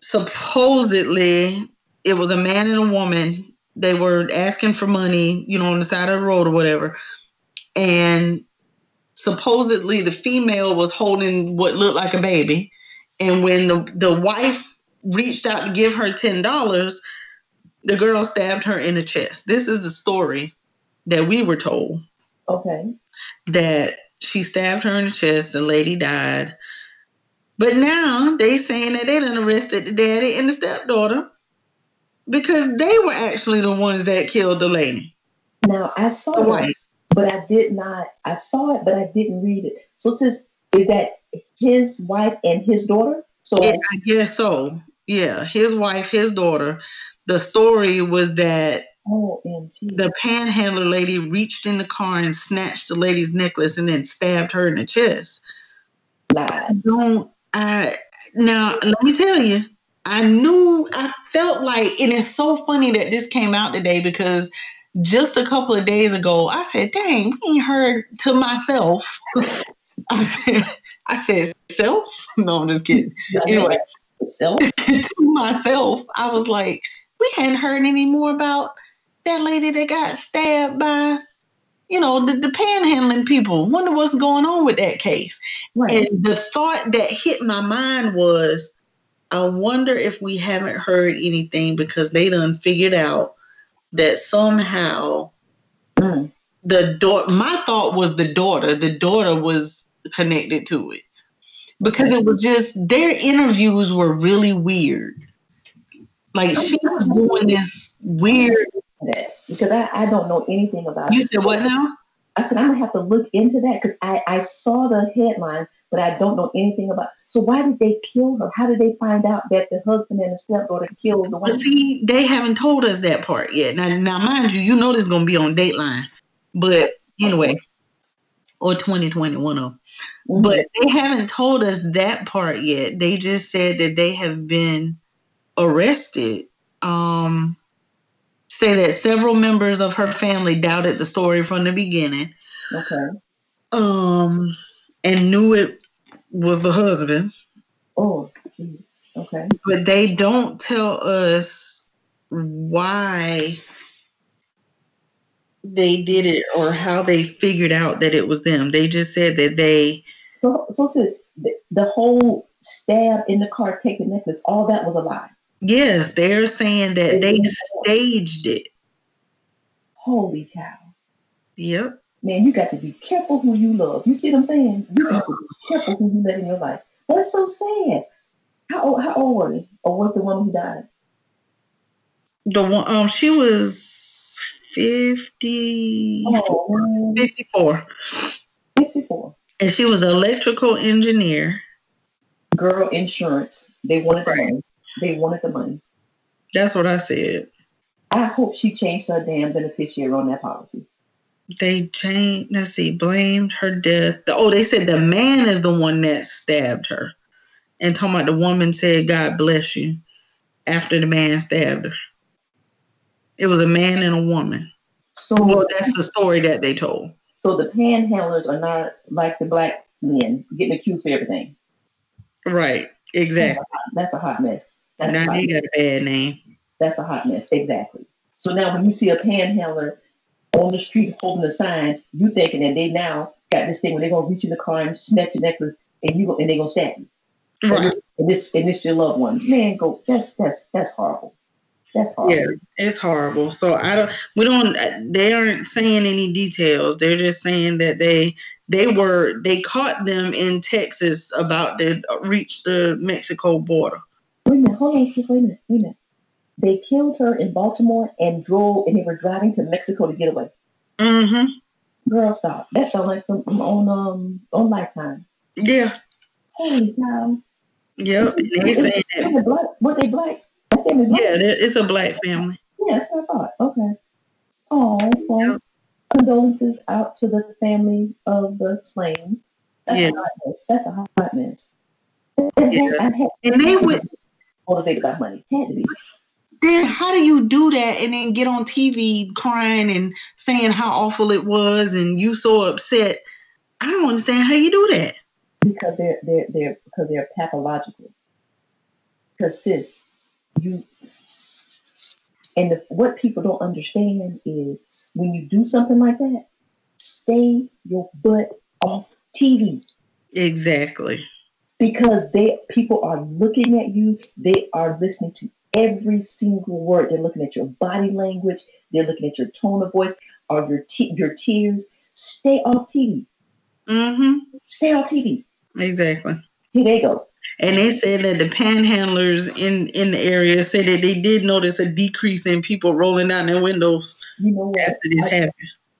G: supposedly it was a man and a woman. They were asking for money, you know, on the side of the road or whatever, and supposedly the female was holding what looked like a baby and when the, the wife reached out to give her ten dollars, the girl stabbed her in the chest. This is the story that we were told
H: Okay.
G: that she stabbed her in the chest, the lady died. But now they saying that they done arrested the daddy and the stepdaughter because they were actually the ones that killed the lady.
H: Now I saw
G: The wife.
H: But I did not. I saw it, but I didn't read it. So, sis, is that his wife and his daughter? So,
G: Yeah, I guess so. Yeah, his wife, his daughter. The story was that the panhandler lady reached in the car and snatched the lady's necklace and then stabbed her in the chest.
H: Lies.
G: Don't I now let me tell you, I knew I felt like and it's so funny that this came out today because just a couple of days ago I said, dang, we ain't heard to myself. I said I said self? No, I'm just kidding. Anyway,
H: So,
G: to myself, I was like, we hadn't heard any more about that lady that got stabbed by, you know, the, the panhandling people. Wonder what's going on with that case.
H: right.
G: And the thought that hit my mind was, I wonder if we haven't heard anything because they done figured out that somehow
H: Mm.
G: the daughter, my thought was the daughter, the daughter was connected to it because it was just their interviews were really weird. Like she was doing this weird.
H: Because I, I don't know anything about
G: You
H: it.
G: said what now?
H: I said I'm gonna have to look into that because I, I saw the headline, but I don't know anything about. So why did they kill her? How did they find out that the husband and the stepdaughter killed the wife?
G: see, they haven't told us that part yet. Now, now, mind you, you know this is gonna be on Dateline, but anyway, or 2021 of.
H: Mhm.
G: But they haven't told us that part yet. They just said that they have been arrested. Um, say that several members of her family doubted the story from the beginning.
H: okay.
G: Um, and knew it was the husband,
H: Oh, geez. okay.
G: but they don't tell us why they did it or how they figured out that it was them. They just said that they
H: So, so sis, the, the whole stab in the car, take the necklace, all that was a lie.
G: Yes, they're saying that they staged it.
H: Holy cow.
G: Yep.
H: Man, you got to be careful who you love. You see what I'm saying? You got to be careful who you let in your life. That's so sad. How old, how old were they? Or was the woman who died?
G: The one um she was 50,
H: Oh,
G: 54.
H: 54.
G: And she was an electrical engineer.
H: Girl insurance. They wanted
G: Right.
H: money. They wanted the money.
G: That's what I said.
H: I hope she changed her damn beneficiary on that policy.
G: They changed, let's see, blamed her death. Oh, they said the man is the one that stabbed her. And talking about the woman said, God bless you, after the man stabbed her. It was a man and a woman.
H: So,
G: Well, that's the story that they told.
H: so the panhandlers are not like the black men getting accused for everything.
G: Right, exactly.
H: That's a hot mess. That's
G: Now they got a bad name.
H: That's a hot mess. Exactly. So now when you see a panhandler on the street holding a sign, you thinking that they now got this thing where they're gonna reach in the car and snatch your necklace and you go, and they gonna stab you.
G: Right.
H: And this and this your loved one. Man, go that's that's that's horrible. That's horrible.
G: Yeah, it's horrible. So I don't. We don't. They aren't saying any details. They're just saying that they they were they caught them in Texas about to reach the Mexico border.
H: Wait a minute, hold on, sis, wait a minute, wait a minute. They killed her in Baltimore and drove and they were driving to Mexico to get away.
G: Mm-hmm.
H: Girl, stop. That sounds like from on um on Lifetime.
G: Yeah.
H: Holy cow.
G: Yep. They're saying
H: Were
G: that.
H: they black? Were they black? Black?
G: Yeah, it's a black family.
H: Yeah, that's what I thought. Okay. Oh, well, condolences out to the family of the slain. That's
G: Yeah.
H: a hot mess. That's a hot mess.
G: Yeah. And they would.
H: Motivated by money. Had to be.
G: Then how do you do that and then get on TV crying and saying how awful it was and you so upset? I don't understand how you do that.
H: because they're they're they're because they're pathological. Because sis, you and the, what people don't understand is when you do something like that, stay your butt off TV
G: Exactly.
H: Because they people are looking at you. They are listening to every single word. They're looking at your body language. They're looking at your tone of voice or your te- your tears. Stay off TV.
G: Mm-hmm.
H: Stay off TV.
G: Exactly.
H: Here they go.
G: And they said that the panhandlers in, in the area said that they did notice a decrease in people rolling down their windows
H: You know what?
G: after this
H: I-
G: happened.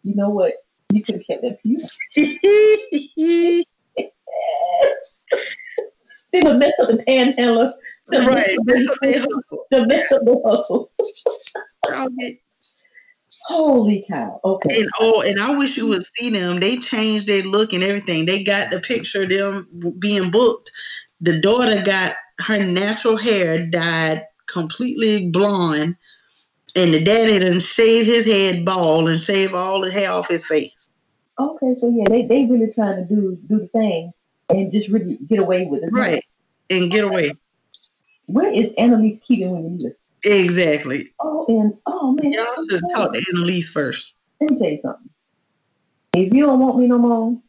H: You know what? You could have kept that peace. They would mess up the panhandler. Would
G: Right, their hustle.
H: They mess up their hustle.
G: Okay.
H: Holy cow. Okay.
G: And oh, and I wish you would see them. They changed their look and everything. They got the picture of them being booked. The daughter got her natural hair dyed completely blonde, and the daddy done shave his head bald and shave all the hair off his face.
H: Okay, so yeah, they they really trying to do do the thing and just really get away with it.
G: Right. And get away.
H: Where is Annalise Keating when you need her?
G: Exactly.
H: Oh, and oh man.
G: Y'all should have talked to Annalise first.
H: Let me tell you something. If you don't want me no more,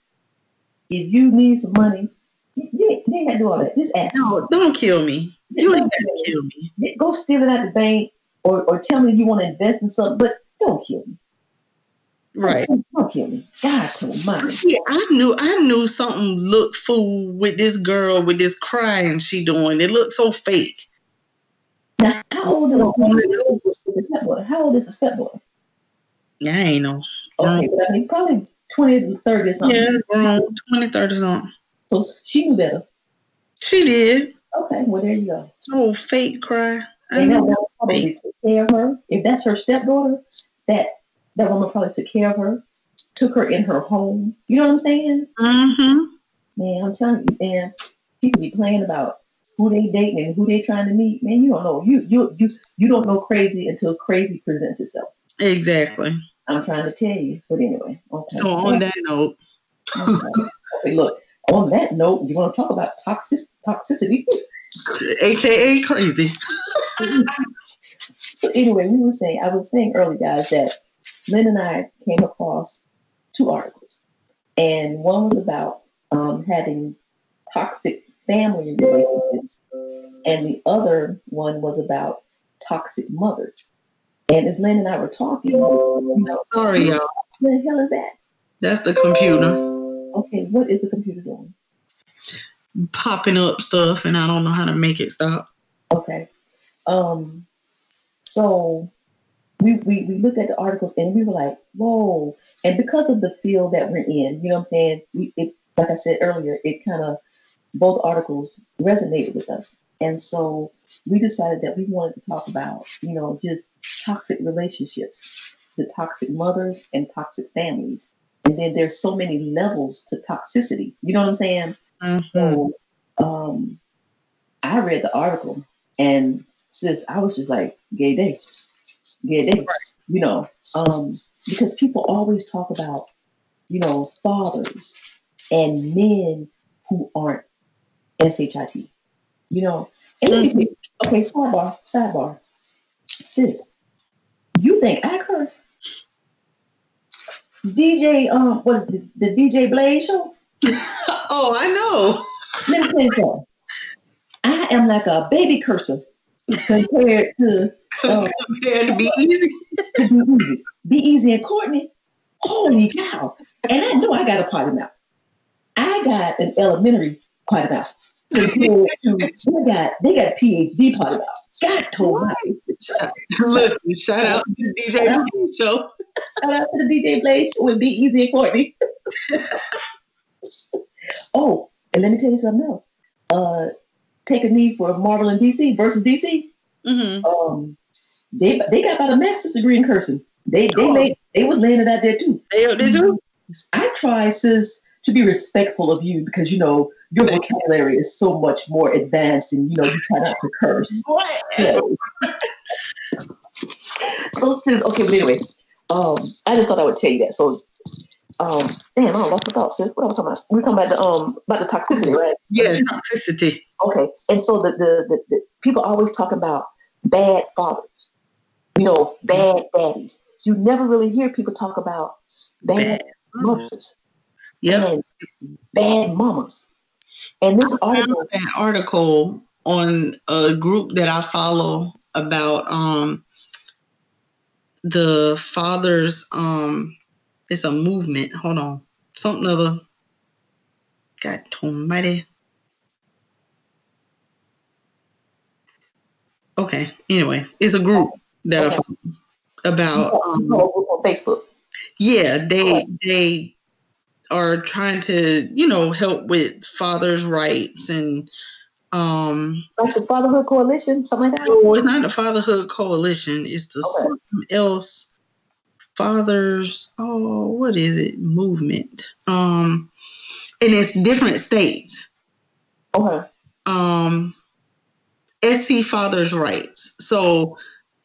H: if you need some money, you, ain't, you ain't got to do all that. Just ask.
G: No, don't kill me. You ain't got to kill me.
H: me. Go steal it out the bank or, or tell me you want to invest in something, but don't kill me.
G: Right.
H: Don't, don't kill me. God.
G: Yeah, I knew I knew something looked fool with this girl with this crying she doing. It looked so fake.
H: Now, how old is the stepdaughter? How old is the stepdaughter?
G: I ain't know.
H: Okay, but I mean, probably 20 to 30 or something.
G: Yeah, grown, 20, 30 something.
H: So she knew better.
G: She did.
H: Okay, well, there you go.
G: Oh, fake cry. I
H: And that woman probably took care of her. If that's her stepdaughter, that that woman probably took care of her, took her in her home. You know what I'm saying?
G: Mm-hmm.
H: Man, I'm telling you, man, people be playing about who they dating and who they trying to meet. Man, you don't know. You you you you don't know crazy until crazy presents itself.
G: Exactly.
H: I'm trying to tell you. But anyway, okay.
G: So on that note,
H: okay, look. On that note, you want to talk about toxic toxicity?
G: aka crazy.
H: So anyway, we were saying, I was saying earlier, guys, that Lynn and I came across two articles, and one was about um, having toxic family relationships, and the other one was about toxic mothers. And as Lynn and I were talking, you know,
G: Sorry, y'all.
H: what the hell is that?
G: That's the computer
H: Okay, what is the computer doing?
G: popping up stuff, and I don't know how to make it stop.
H: Okay. Um. So we, we we looked at the articles and we were like, whoa. And because of the field that we're in, you know what I'm saying? We it like I said earlier, it kind of both articles resonated with us. And so we decided that we wanted to talk about, you know, just toxic relationships, the toxic mothers and toxic families. And then there's so many levels to toxicity. You know what I'm saying? So um, I read the article and since I was just like, gay day. Gay day. You know, um, because people always talk about, you know, fathers and men who aren't SHIT. You know, and let me tell okay, sidebar, sidebar. Sis, you think I curse? DJ, um, what is it, the DJ Blaze show?
G: oh, I know.
H: Let me tell you something. I am like a baby cursor compared to uh,
G: compared to be easy.
H: to be easy. Be easy and Courtney. Holy cow! And I know I got a potty mouth. I got an elementary potty mouth. Compared to they got they got a PhD potty mouth. God told me.
G: Listen, shout out to the DJ Blaze show.
H: Shout out to the DJ Blaze show with Be Easy and Courtney. oh, and let me tell you something else. Uh, take a knee for Marvel and DC versus DC.
G: Mm-hmm.
H: Um, they they got about a master's degree in cursing. They they
G: Oh.
H: laid, they was laying it out there too.
G: They did too.
H: I try, sis, to be respectful of you because you know your vocabulary is so much more advanced, and you know you try not to curse. So, so sis, okay, but anyway, um, I just thought I would tell you that. So, um, damn, I lost my thoughts, sis. What am I talking about? We're talking about the um about the toxicity, right?
G: Yeah, toxicity.
H: Okay, and so the the, the, the people always talk about bad fathers, you know, bad daddies. You never really hear people talk about bad mothers
G: yeah,
H: and bad mamas. And this
G: I
H: article,
G: an article on a group that I follow about um the fathers um it's a movement. Hold on. Something other God almighty. Okay. Anyway, it's a group that
H: Okay.
G: follow about um,
H: on Facebook.
G: yeah, they they are trying to, you know, help with fathers' rights and um
H: like the Fatherhood Coalition, something like that.
G: no, it's not the Fatherhood Coalition, it's the
H: Okay.
G: something else fathers oh what is it? Movement. Um and it's different states.
H: Okay.
G: Um SC Fathers' Rights. So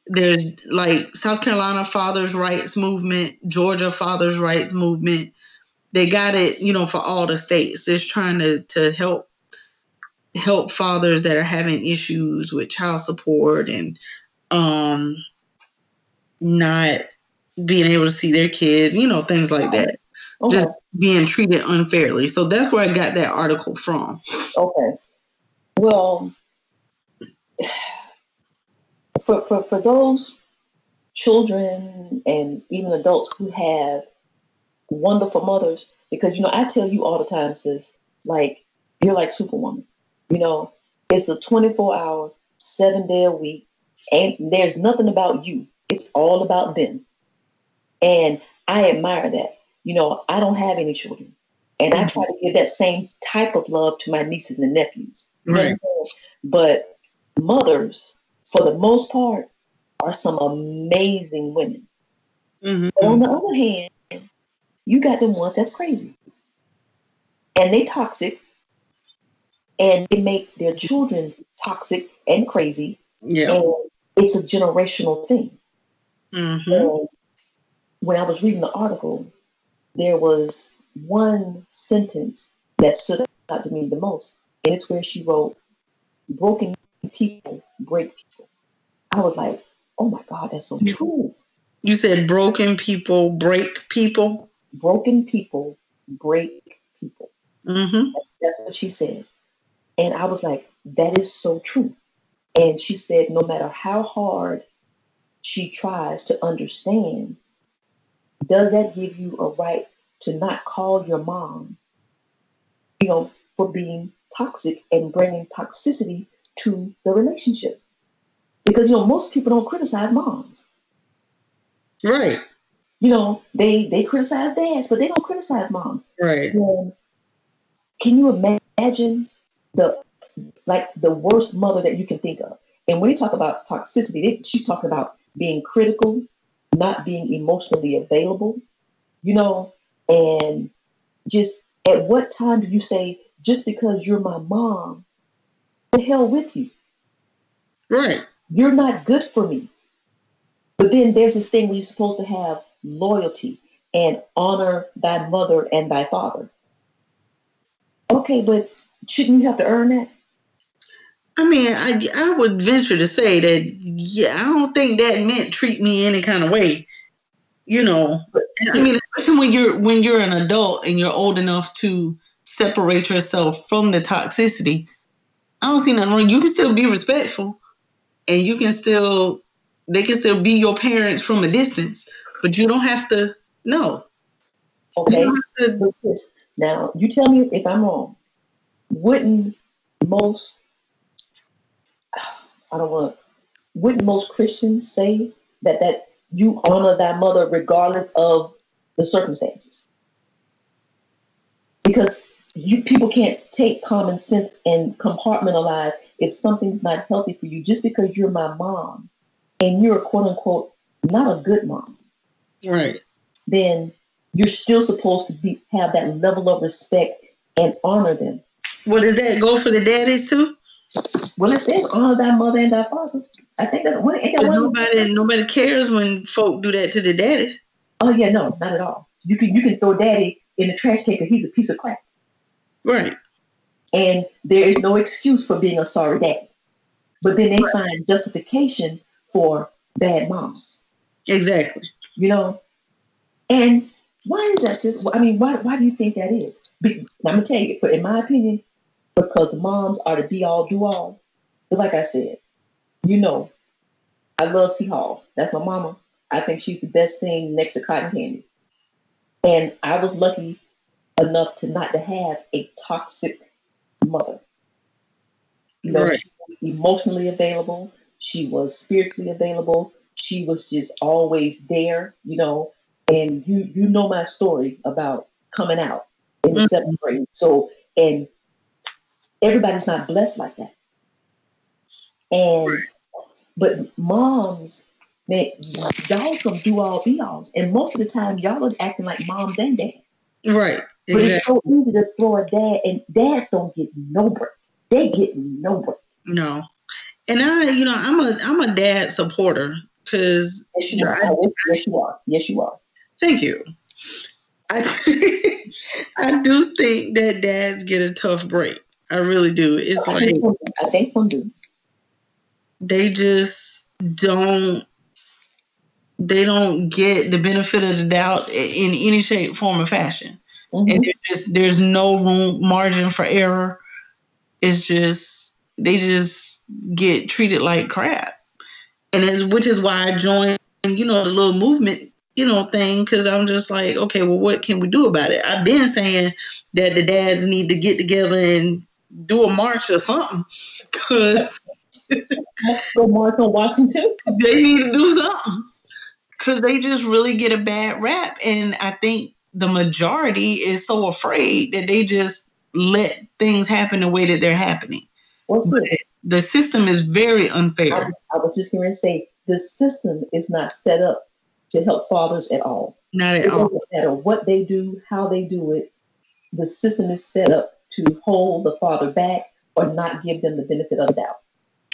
G: there's like South Carolina Fathers' Rights Movement, Georgia Fathers' Rights Movement. They got it, you know, for all the states. They're trying to to help help fathers that are having issues with child support and um not being able to see their kids, you know, things like that.
H: Okay.
G: Just being treated unfairly. So that's where I got that article from.
H: Okay. Well, for, for, for those children and even adults who have wonderful mothers, because, you know, I tell you all the time, sis, like, you're like Superwoman. You know, it's a 24 hour, seven day a week, and there's nothing about you. It's all about them. And I admire that. You know, I don't have any children. And I try to give that same type of love to my nieces and nephews. You know what I'm saying? But mothers, for the most part, are some amazing women.
G: Mm-hmm.
H: But on the other hand, you got them ones that's crazy. And they toxic. And they make their children toxic and crazy.
G: Yeah.
H: And it's a generational thing.
G: Mm-hmm.
H: When I was reading the article, there was one sentence that stood out to me the most. And it's where she wrote, Broken people break people. I was like, oh my God, that's so true.
G: You said broken people break people.
H: Broken people break people.
G: Mm-hmm.
H: That's what she said. And I was like, that is so true. And she said, no matter how hard she tries to understand, does that give you a right to not call your mom, you know, for being toxic and bringing toxicity to the relationship? Because, you know, most people don't criticize moms.
G: Right.
H: You know, they they criticize dads, but they don't criticize moms.
G: Right.
H: And can you imagine the like the worst mother that you can think of? And when you talk about toxicity, they, she's talking about being critical, not being emotionally available, you know, and just at what time do you say, just because you're my mom, the hell with you?
G: Right.
H: You're not good for me. But then there's this thing where you're supposed to have loyalty and honor thy mother and thy father. Okay, but shouldn't you have to earn that?
G: I mean, I, I would venture to say that, yeah, I don't think that meant treat me any kind of way. You know, I mean, especially when you're when you're an adult and you're old enough to separate yourself from the toxicity. I don't see nothing wrong. You can still be respectful, and you can still they can still be your parents from a distance, but you don't have to. know.
H: Okay. Sis, Now, you tell me if I'm wrong. Wouldn't most, I don't want, wouldn't most Christians say that that you honor thy mother regardless of the circumstances? Because you people can't take common sense and compartmentalize if something's not healthy for you just because you're my mom and you're quote unquote not a good mom
G: Right.
H: then you're still supposed to be have that level of respect and honor them.
G: Well, does that go for the daddies too?
H: Well, it says honor thy mother and thy father. I think that what ain't that one?
G: nobody nobody cares when folk do that to the daddies.
H: Oh yeah, no, not at all. You can you can throw daddy in the trash can because he's a piece of crap,
G: Right.
H: and there is no excuse for being a sorry daddy. But then they find justification for bad moms.
G: Exactly.
H: You know, and why is that? Just, I mean, why why do you think that is? I'm gonna tell you, for in my opinion, because moms are the be all do all. But like I said, you know, I love C Hall. That's my mama. I think she's the best thing next to cotton candy. And I was lucky enough to not to have a toxic mother. You know,
G: Right.
H: she was emotionally available. She was spiritually available. She was just always there, you know. And you you know my story about coming out in the seventh grade. So and everybody's not blessed like that. And but moms, man, y'all some do all be alls. And most of the time y'all are acting like moms and dads.
G: Right.
H: But it's so easy to throw a dad, and dads don't get no break. They get no break.
G: No. And I, you know, I'm a I'm a dad supporter because
H: Yes, you are. Yes, you are. Yes, you are.
G: Thank you. I I do think that dads get a tough break. I really do. It's
H: I
G: like
H: some, I think some do.
G: they just don't they don't get the benefit of the doubt in any shape, form, or fashion.
H: Mm-hmm.
G: And there's just there's no room margin for error. It's just they just get treated like crap. And it's, which is why I joined, you know, the little movement, you know, thing, because I'm just like, okay, well, what can we do about it? I've been saying that the dads need to get together and do a march or something, because
H: Go march on Washington.
G: they need to do something, because they just really get a bad rap, and I think the majority is so afraid that they just let things happen the way that they're happening.
H: What's
G: But
H: it?
G: The system is very unfair.
H: I, I was just going to say the system is not set up to help fathers at all.
G: Not at
H: It
G: all.
H: doesn't matter what they do, how they do it. The system is set up to hold the father back or not give them the benefit of the doubt.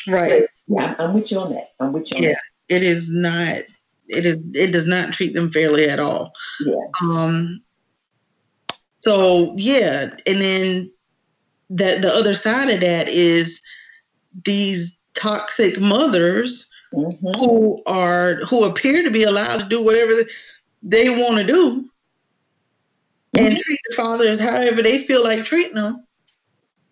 G: Right.
H: Yeah, I'm, I'm with you on that. I'm with you on
G: Yeah. It is not. It is. It does not treat them fairly at all.
H: Yeah.
G: Um. So yeah, and then that the other side of that is these toxic mothers
H: Mm-hmm.
G: who are who appear to be allowed to do whatever they want to do and treat the fathers however they feel like treating them.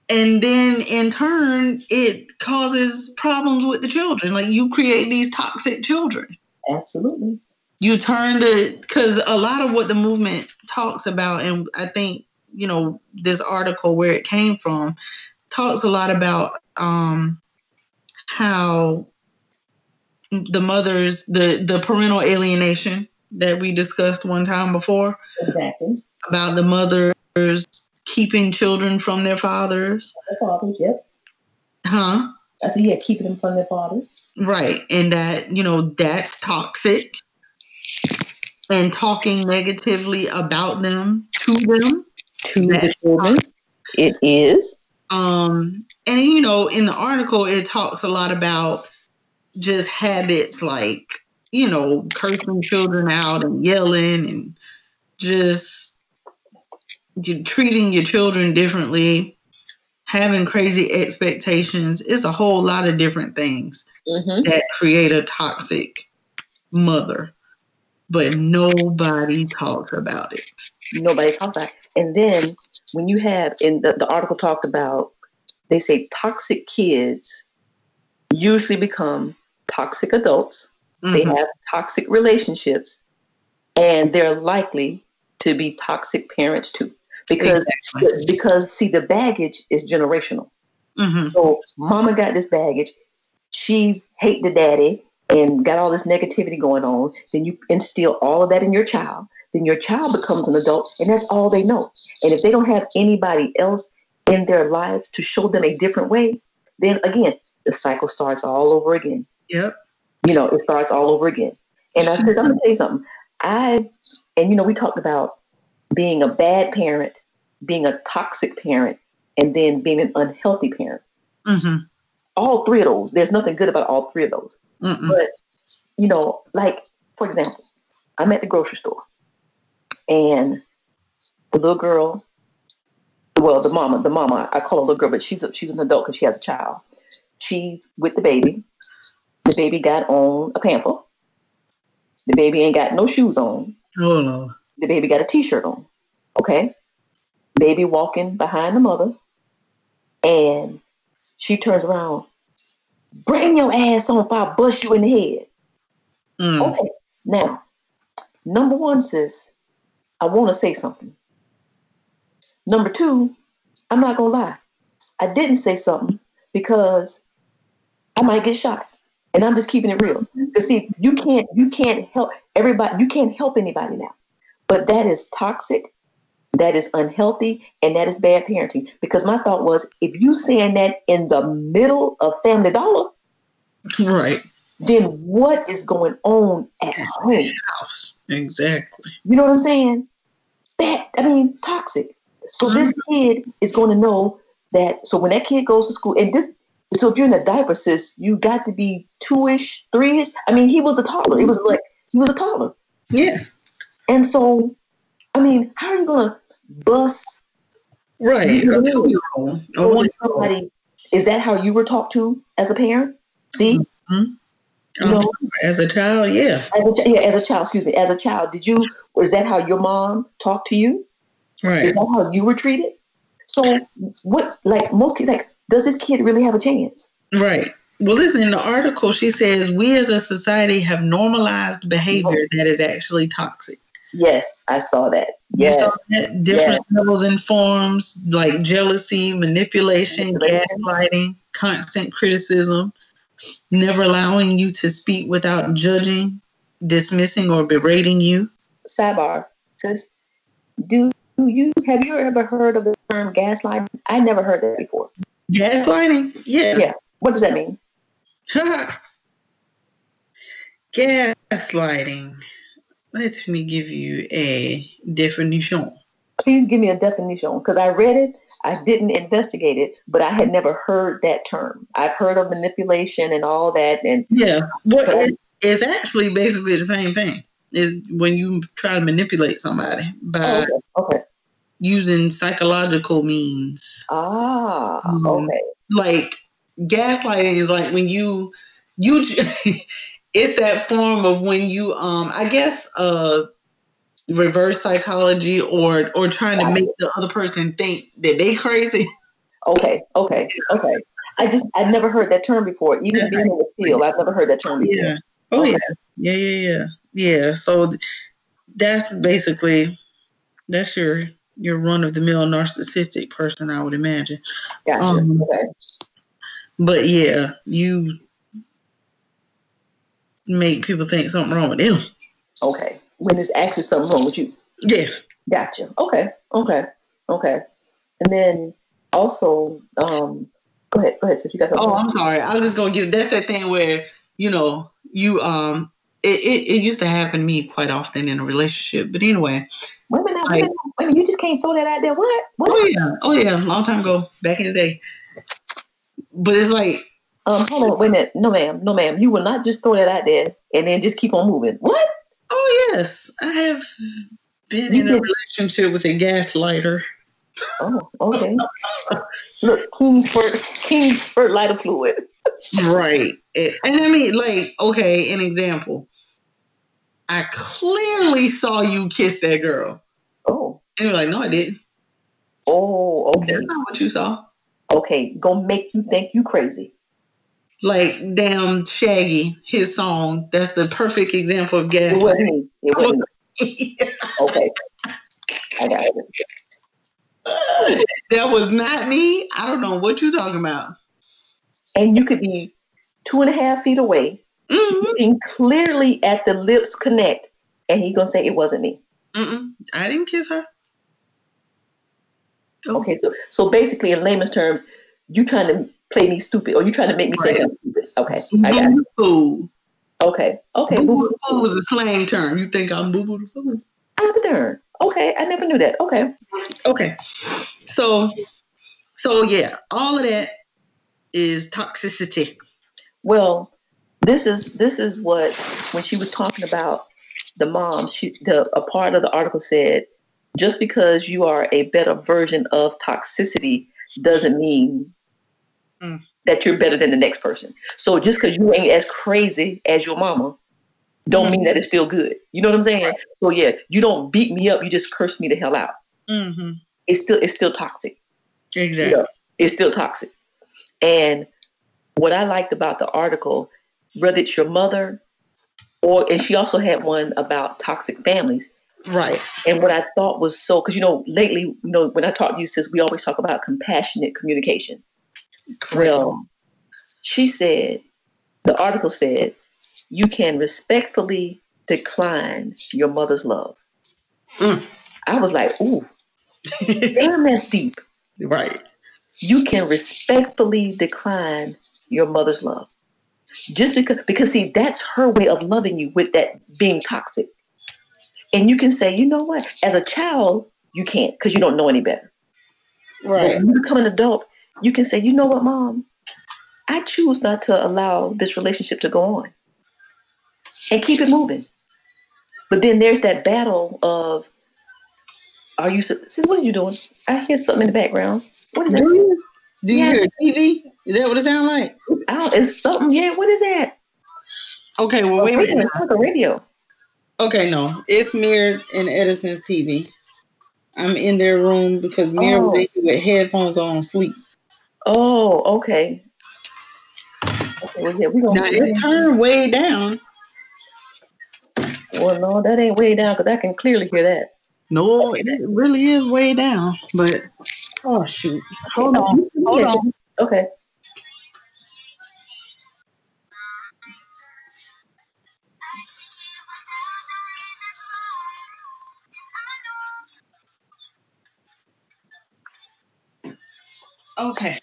G: And then in turn, it causes problems with the children. Like you create these toxic children.
H: Absolutely.
G: You turn the because a lot of what the movement talks about, and I think you know this article where it came from talks a lot about um, how the mother's the the parental alienation that we discussed one time before
H: Exactly.
G: About the mothers keeping children from their fathers,
H: Their fathers, yep.
G: huh?
H: I said, yeah, keeping them from their fathers.
G: Right, and that you know that's toxic, and talking negatively about them to them
H: To the children. It is.
G: Um, and you know, in the article, it talks a lot about just habits like, you know, cursing children out and yelling and just j- treating your children differently, having crazy expectations. It's a whole lot of different things
H: Mm-hmm.
G: that create a toxic mother, but nobody talks about it.
H: Nobody talks about it. And then when you have, in the, the article talked about, they say toxic kids usually become toxic adults. They
G: Mhm.
H: have toxic relationships, and they're likely to be toxic parents too. Because because see the baggage is generational.
G: Mhm.
H: So mama got this baggage. She's hate the daddy and got all this negativity going on. Then you instill all of that in your child. Then your child becomes an adult, and that's all they know. And if they don't have anybody else in their lives to show them a different way, then again the cycle starts all over again.
G: Yep.
H: You know, it starts all over again. And I said, I'm gonna tell you something. I and you know, we talked about being a bad parent, being a toxic parent, and then being an unhealthy parent.
G: Mm-hmm.
H: All three of those. There's nothing good about all three of those.
G: Mm-mm.
H: But you know, like for example, I'm at the grocery store, and the little girl, well, the mama, the mama, I call her little girl, but she's a, she's an adult because she has a child. She's with the baby. The baby got on a pamper. The baby ain't got no shoes on.
G: Oh Lord.
H: The baby got a t-shirt on. Okay. Baby walking behind the mother, and she turns around. Bring your ass on if I bust you in the head.
G: Mm.
H: Okay. Now, number one, sis, I want to say something. Number two, I'm not gonna lie. I didn't say something because I might get shot, and I'm just keeping it real. Because see, you can't you can't help everybody. You can't help anybody now. But that is toxic. That is unhealthy, and that is bad parenting. Because my thought was, if you saying that in the middle of Family Dollar,
G: Right.
H: then what is going on at home?
G: House. Exactly.
H: You know what I'm saying? That I mean, toxic. So mm-hmm. this kid is going to know that. So when that kid goes to school, and this, so if you're in a diaper, sis, you got to be two-ish, three-ish. I mean, he was a toddler. It was like he was a toddler.
G: Yeah.
H: And so, I mean, how are you going to bust?
G: Right. A two-year-old. A
H: go to
G: one-
H: somebody? Is that how you were taught to as a parent? See,
G: Mhm.
H: you know,
G: Um, as a child, yeah.
H: as a, yeah, as a child. Excuse me, as a child, did you? Was that how your mom talked to you?
G: Right.
H: Is that how you were treated? So what like most kids like does this kid really have a chance?
G: Right. Well, listen, in the article, she says we as a society have normalized behavior that is actually toxic.
H: Yes, I saw that.
G: You
H: Yes.
G: saw that? Different levels and forms like jealousy, manipulation,
H: Manipulation.
G: gaslighting, constant criticism, never allowing you to speak without judging, dismissing, or berating you.
H: Sidebar says, do you have you ever heard of the term gaslighting? I never heard that before.
G: Gaslighting? Yeah.
H: Yeah. What does that mean?
G: Gaslighting. Let me give you a definition.
H: Please give me a definition because I read it, I didn't investigate it, but I had never heard that term. I've heard of manipulation and all that, and
G: Yeah. Well, it, it's actually basically the same thing. Is when you try to manipulate somebody by
H: oh, okay, okay.
G: using psychological means.
H: Ah,
G: Um,
H: okay.
G: Like gaslighting is like when you you it's that form of when you um I guess uh reverse psychology or or trying to make the other person think that they crazy.
H: Okay, okay, okay. I just I've never heard that term before. Even
G: That's
H: being in the field, I've never heard that term before.
G: Yeah. Oh
H: Okay.
G: yeah. Yeah, yeah, yeah. Yeah. So that's basically that's your your run of the mill narcissistic person, I would imagine.
H: Gotcha.
G: Um,
H: okay.
G: But yeah, you make people think something wrong with them.
H: Okay. When there's actually something wrong with you.
G: Yeah.
H: Gotcha. Okay. Okay. Okay. And then also, um, go ahead. Go ahead. Since you got.
G: Oh, I'm sorry. I was just gonna give. That's that thing where you know you um. It, it, it used to happen to me quite often in a relationship, but anyway.
H: Wait a minute. Minute. Wait a minute. You just can't throw that out there. What? What?
G: Oh yeah. Oh yeah. Long time ago, back in the day. But it's like.
H: Um. Hold on. Wait a minute. No, ma'am. No, ma'am. You will not just throw that out there and then just keep on moving. What?
G: Oh yes, I have been
H: You
G: in a relationship with a gaslighter.
H: Oh, okay. Look, Kingsford, King spurt lighter fluid.
G: Right. And, and I mean, like, okay, an example. I clearly saw you kiss that girl.
H: Oh.
G: And you're like, no, I didn't.
H: Oh, okay.
G: That's not what you saw.
H: Okay, gonna make you think you crazy.
G: Like, damn Shaggy, his song. That's the perfect example of
H: It wasn't
G: gaslighting.
H: It wasn't. Okay. I got it.
G: that was not me. I don't know what you're talking about.
H: And you could be two and a half feet away,
G: Mm-hmm.
H: looking clearly at the lips connect, and he gonna say it wasn't me.
G: Mm-mm. I didn't kiss her.
H: Okay, so so basically, in layman's terms, you trying to play me stupid, or you trying to make me think I'm stupid. Okay, I got it.
G: Fool.
H: Okay, okay.
G: Boo
H: Boo
G: the fool was a slang term. You think I'm boo boo the fool?
H: I'm the darn. Okay, I never knew that. Okay.
G: Okay. So, so yeah, all of that is toxicity.
H: Well, this is this is what when she was talking about the mom, she the a part of the article said, just because you are a better version of toxicity doesn't mean
G: Mm.
H: that you're better than the next person. So just because you ain't as crazy as your mama, don't mean that it's still good. You know what I'm saying? So yeah, you don't beat me up, you just curse me the hell out.
G: Mm-hmm.
H: It's still it's still toxic.
G: Exactly.
H: Yeah, it's still toxic. And what I liked about the article, whether it's your mother or and she also had one about toxic families.
G: Right.
H: And what I thought was so because you know, lately, you know, when I talk to you, sis, we always talk about compassionate communication. Well, she said, the article said, you can respectfully decline your mother's love. Mm. I was like, ooh, damn, that's deep.
G: Right.
H: You can respectfully decline your mother's love. Just because, because see, that's her way of loving you with that being toxic. And you can say, you know what? As a child, you can't because you don't know any better. But
G: Right.
H: when you become an adult, you can say, you know what, mom? I choose not to allow this relationship to go on and keep it moving. But then there's that battle of, are you, sis, what are you doing? I hear something in the background. What is that?
G: Do you? Do you
H: Yeah.
G: hear TV? Is that what it sounds like?
H: Don't, it's something. Yeah, what is that?
G: Okay, well, wait a minute.
H: It's like a radio.
G: Okay, no, it's Mir and Edison's TV. I'm in their room because Mir was
H: Oh.
G: here with headphones on, sleep.
H: Oh, okay. Okay, well, yeah, we gonna.
G: Now it's turned way down.
H: Well, no, that ain't way down because I can clearly hear that.
G: No, it really is way down. But oh shoot, hold on, hold on.
H: Okay.
G: Okay.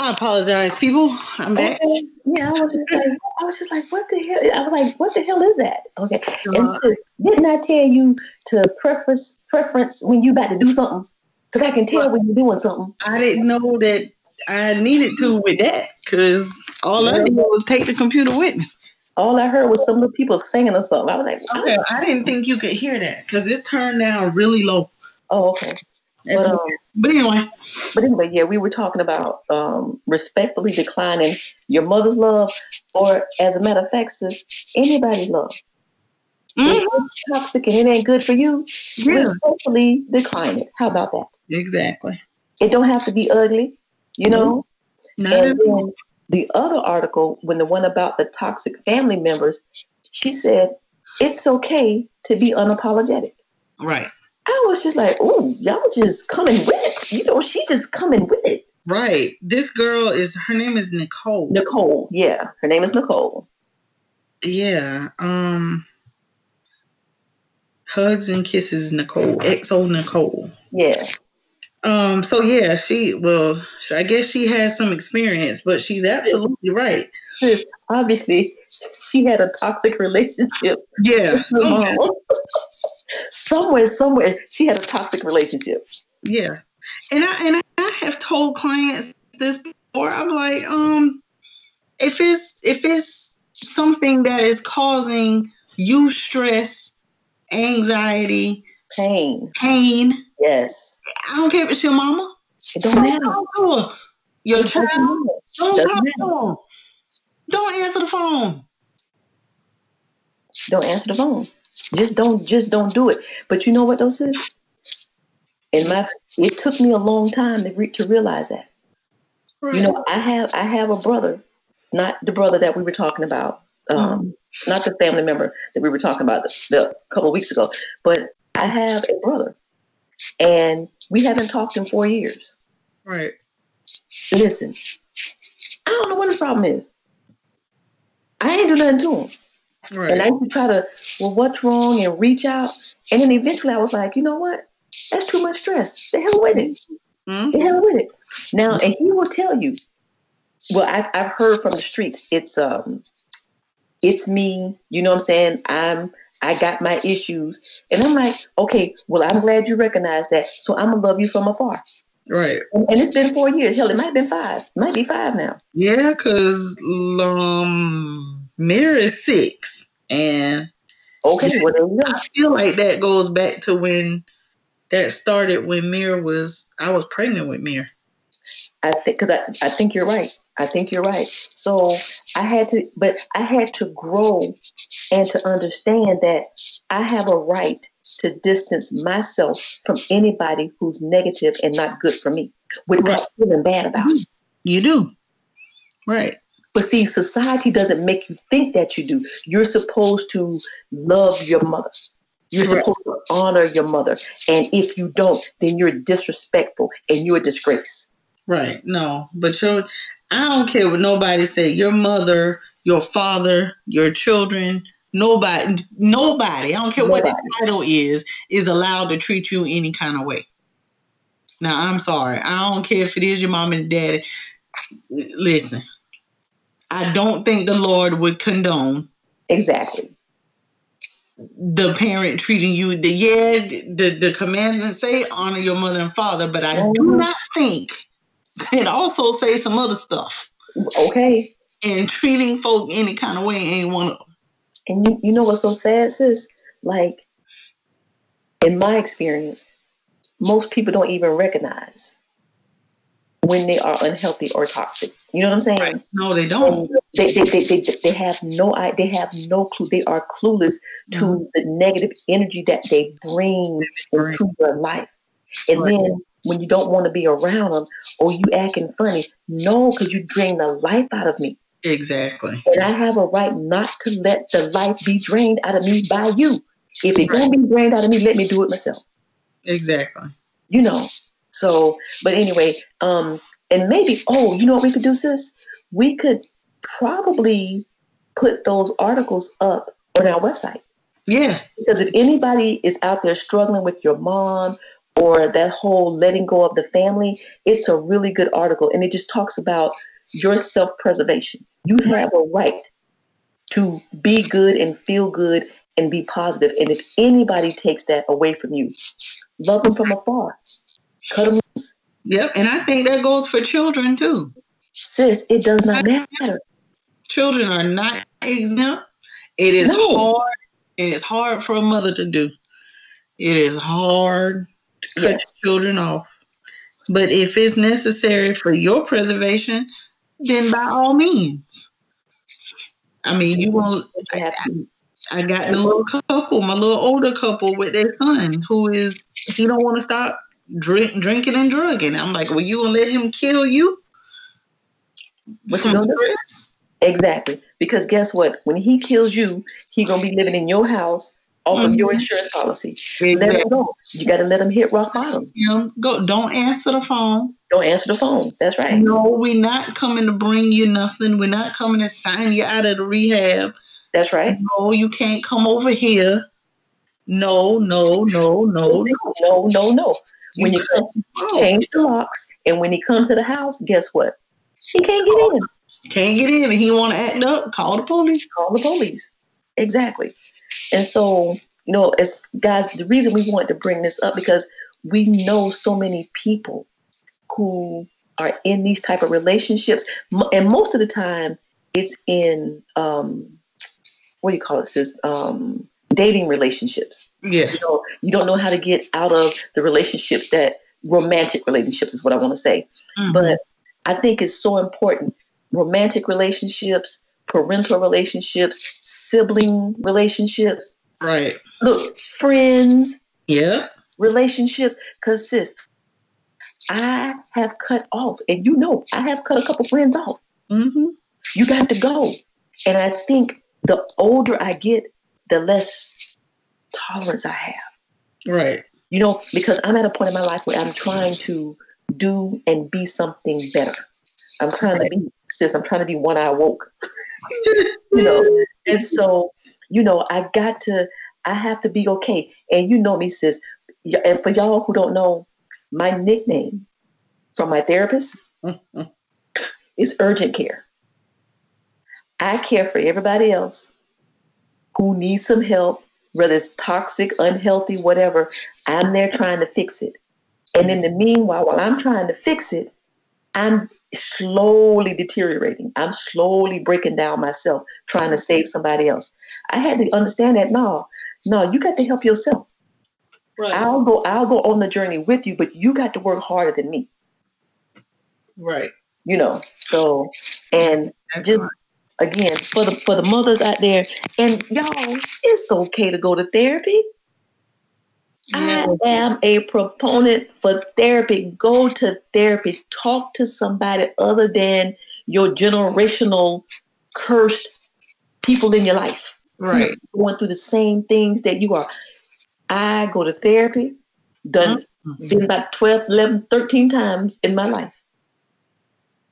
G: I apologize, people. I'm back.
H: Okay. Yeah, I was just like, I was just like, what the hell? I was like, what the hell is that? Okay. And
G: Uh,
H: sis, didn't I tell you to preference preference when you about to do something? Because I can tell when you're doing something.
G: I didn't know that I needed to with that because all I did was take the computer with me.
H: All I heard was some of the people singing or something. I was like,
G: Okay, I didn't think you could hear that because it's turned down really low.
H: oh, okay. But, um.
G: But anyway,
H: But anyway, yeah, we were talking about um, respectfully declining your mother's love, or as a matter of fact, sis, anybody's love. If it's toxic and it ain't good for you,
G: Yeah.
H: respectfully decline it. How about that?
G: exactly.
H: It don't have to be ugly, you know.
G: Not
H: and then the other article, when the one about the toxic family members, she said it's okay to be unapologetic.
G: Right.
H: I was just like, oh, y'all just coming with it. You know, she just coming with it.
G: Right. This girl is her name is Nicole.
H: Nicole, yeah, her name is Nicole.
G: Yeah. Um. Hugs and kisses, Nicole. XO Nicole.
H: Yeah.
G: Um. So yeah, she well, I guess she has some experience, but she's absolutely right.
H: Obviously, she had a toxic relationship.
G: Yeah.
H: Somewhere, somewhere, she had a toxic relationship.
G: Yeah. And I and I have told clients this before. I'm like, um, if it's if it's something that is causing you stress, anxiety,
H: pain,
G: pain.
H: Yes.
G: I don't care if it's your mama.
H: It don't matter.
G: talk to her. Your
H: It
G: child. Don't
H: Doesn't
G: talk
H: matter.
G: to them. Don't answer the phone.
H: Don't answer the phone. Just don't just don't do it. But you know what those sis? In my it took me a long time to re- to realize that. You know, I have I have a brother, not the brother that we were talking about, um, not the family member that we were talking about the, the couple of weeks ago, but I have a brother, and we haven't talked in four years.
G: Right.
H: Listen, I don't know what his problem is. I ain't do nothing to him.
G: Right.
H: And I used to try to, well, what's wrong and reach out. And then eventually I was like, you know what? That's too much stress. The hell with it. The hell with it. Now, and he will tell you, well, I've, I've heard from the streets, it's um, it's me, you know what I'm saying? I'm I got my issues. And I'm like, okay, well, I'm glad you recognize that. So I'm gonna love you from afar.
G: Right.
H: And, and it's been four years. Hell, it might have been five. It might be five now.
G: Yeah, cause um, Mirror is six, and
H: okay, well.
G: I feel like that goes back to when that started when Mirror was I was pregnant with Mirror.
H: I think because I, I think you're right. I think you're right. So I had to, but I had to grow and to understand that I have a right to distance myself from anybody who's negative and not good for me without feeling bad about it.
G: You do. Right.
H: But see, society doesn't make you think that you do. You're supposed to love your mother. You're
G: Right.
H: supposed to honor your mother. And if you don't, then you're disrespectful and you're a disgrace.
G: Right. No, but your I don't care what nobody say. Your mother, your father, your children, nobody, nobody. I don't care what the title is, is allowed to treat you any kind of way. Now I'm sorry. I don't care if it is your mom and daddy. Listen, I don't think the Lord would condone
H: exactly
G: the parent treating you. The yeah, the the commandments say honor your mother and father, but I do mm-hmm. not think it also say some other stuff.
H: Okay.
G: And treating folk any kind of way ain't one of them.
H: And you, you know what's so sad, sis? Like, in my experience, most people don't even recognize when they are unhealthy or toxic. You know what I'm saying?
G: No, they don't.
H: They, they, they, they, they have no they have no clue. They are clueless to the negative energy that they bring into your life. And
G: Right.
H: then when you don't want to be around them or you acting funny, no, because you drain the life out of me.
G: Exactly.
H: And I have a right not to let the life be drained out of me by you. If it don't be drained out of me, let me do it myself.
G: Exactly.
H: You know. So, but anyway, um, and maybe, oh, you know what we could do, sis? We could probably put those articles up on our website.
G: Yeah.
H: Because if anybody is out there struggling with your mom or that whole letting go of the family, it's a really good article. And it just talks about your self preservation. You have a right to be good and feel good and be positive. And if anybody takes that away from you, love them from afar. Cut them loose.
G: Yep. And I think that goes for children too.
H: Sis, it does not matter.
G: Children are not exempt. It is
H: No.
G: hard. It's hard for a mother to do. It is hard to cut children off. But if it's necessary for your preservation, then by all means. I mean, you won't. I, I got the little couple, my little older couple with their son, who is he don't want to stop drink, drinking and drugging. I'm like, well, you gonna let him kill you?
H: Exactly. Because guess what? When he kills you, he gonna be living in your house off of your
G: Mhm.
H: insurance policy. Let him go. You gotta let him hit rock bottom.
G: You know, go. Don't answer the phone.
H: Don't answer the phone. That's right.
G: No, we're not coming to bring you nothing. We're not coming to sign you out of the rehab.
H: That's right.
G: No, you can't come over here. No, no, no, no, no.
H: No, no, no. When you come,
G: Oh.
H: change the locks, and when he come to the house, guess what? He can't get in.
G: Can't get in, and he want to act up. Call the police.
H: Call the police. Exactly. And so, you know, as guys, the reason we want to bring this up because we know so many people who are in these type of relationships, and most of the time, it's in um, what do you call it? Sis? Um, dating relationships.
G: Yeah.
H: You know, you don't know how to get out of the relationship that romantic relationships is what I want to say.
G: Mhm.
H: But I think it's so important. Romantic relationships, parental relationships, sibling relationships.
G: Right.
H: Look, friends
G: Yeah.
H: relationships. Cause sis, I have cut off, and you know, I have cut a couple friends off.
G: Mm-hmm.
H: You got to go. And I think the older I get, the less tolerance I have.
G: Right.
H: You know, because I'm at a point in my life where I'm trying to do and be something better. I'm trying to be, sis, I'm trying to be one eye woke. you know, and so, you know, I got to, I have to be okay. And you know me, sis. And for y'all who don't know, my nickname from my therapist is urgent care. I care for everybody else who needs some help, whether it's toxic, unhealthy, whatever. I'm there trying to fix it. And in the meanwhile, while I'm trying to fix it, I'm slowly deteriorating. I'm slowly breaking down myself, trying to save somebody else. I had to understand that no, no, you got to help yourself.
G: Right.
H: I'll go, I'll go on the journey with you, but you got to work harder than me.
G: Right.
H: You know. So and just again for the for the mothers out there, and y'all, it's okay to go to therapy. I am a proponent for therapy. Go to therapy. Talk to somebody other than your generational cursed people in your life.
G: Right.
H: Who are Going through the same things that you are. I go to therapy, done mm-hmm. been about 12, 11, 13 times in my life.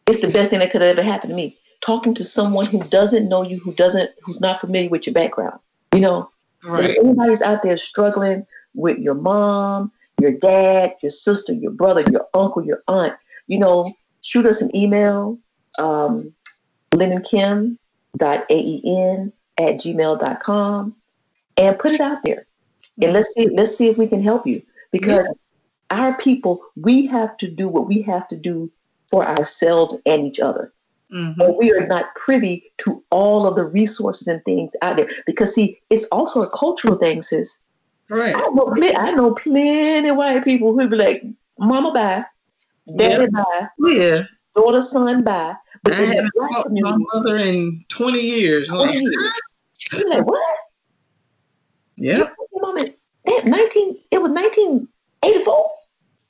H: It's the best thing that could have ever happened to me. Talking to someone who doesn't know you, who doesn't, who's not familiar with your background. You know,
G: Right.
H: if anybody's out there struggling with your mom, your dad, your sister, your brother, your uncle, your aunt, you know, shoot us an email, um, lynnandkim.aen at gmail.com and put it out there. And let's see, let's see if we can help you. Because our people, we have to do what we have to do for ourselves and each other.
G: Mm-hmm.
H: But we are not privy to all of the resources and things out there. Because see, it's also a cultural thing, sis.
G: Right.
H: I know, I know plenty of white people who be like, "Mama bye, Daddy
G: Yeah.
H: bye,
G: Yeah.
H: daughter son bye." But
G: I haven't talked to my mother in 20 years.
H: 20
G: Like,
H: years. you like what?
G: yeah.
H: Mama, that nineteen, it was nineteen eighty four.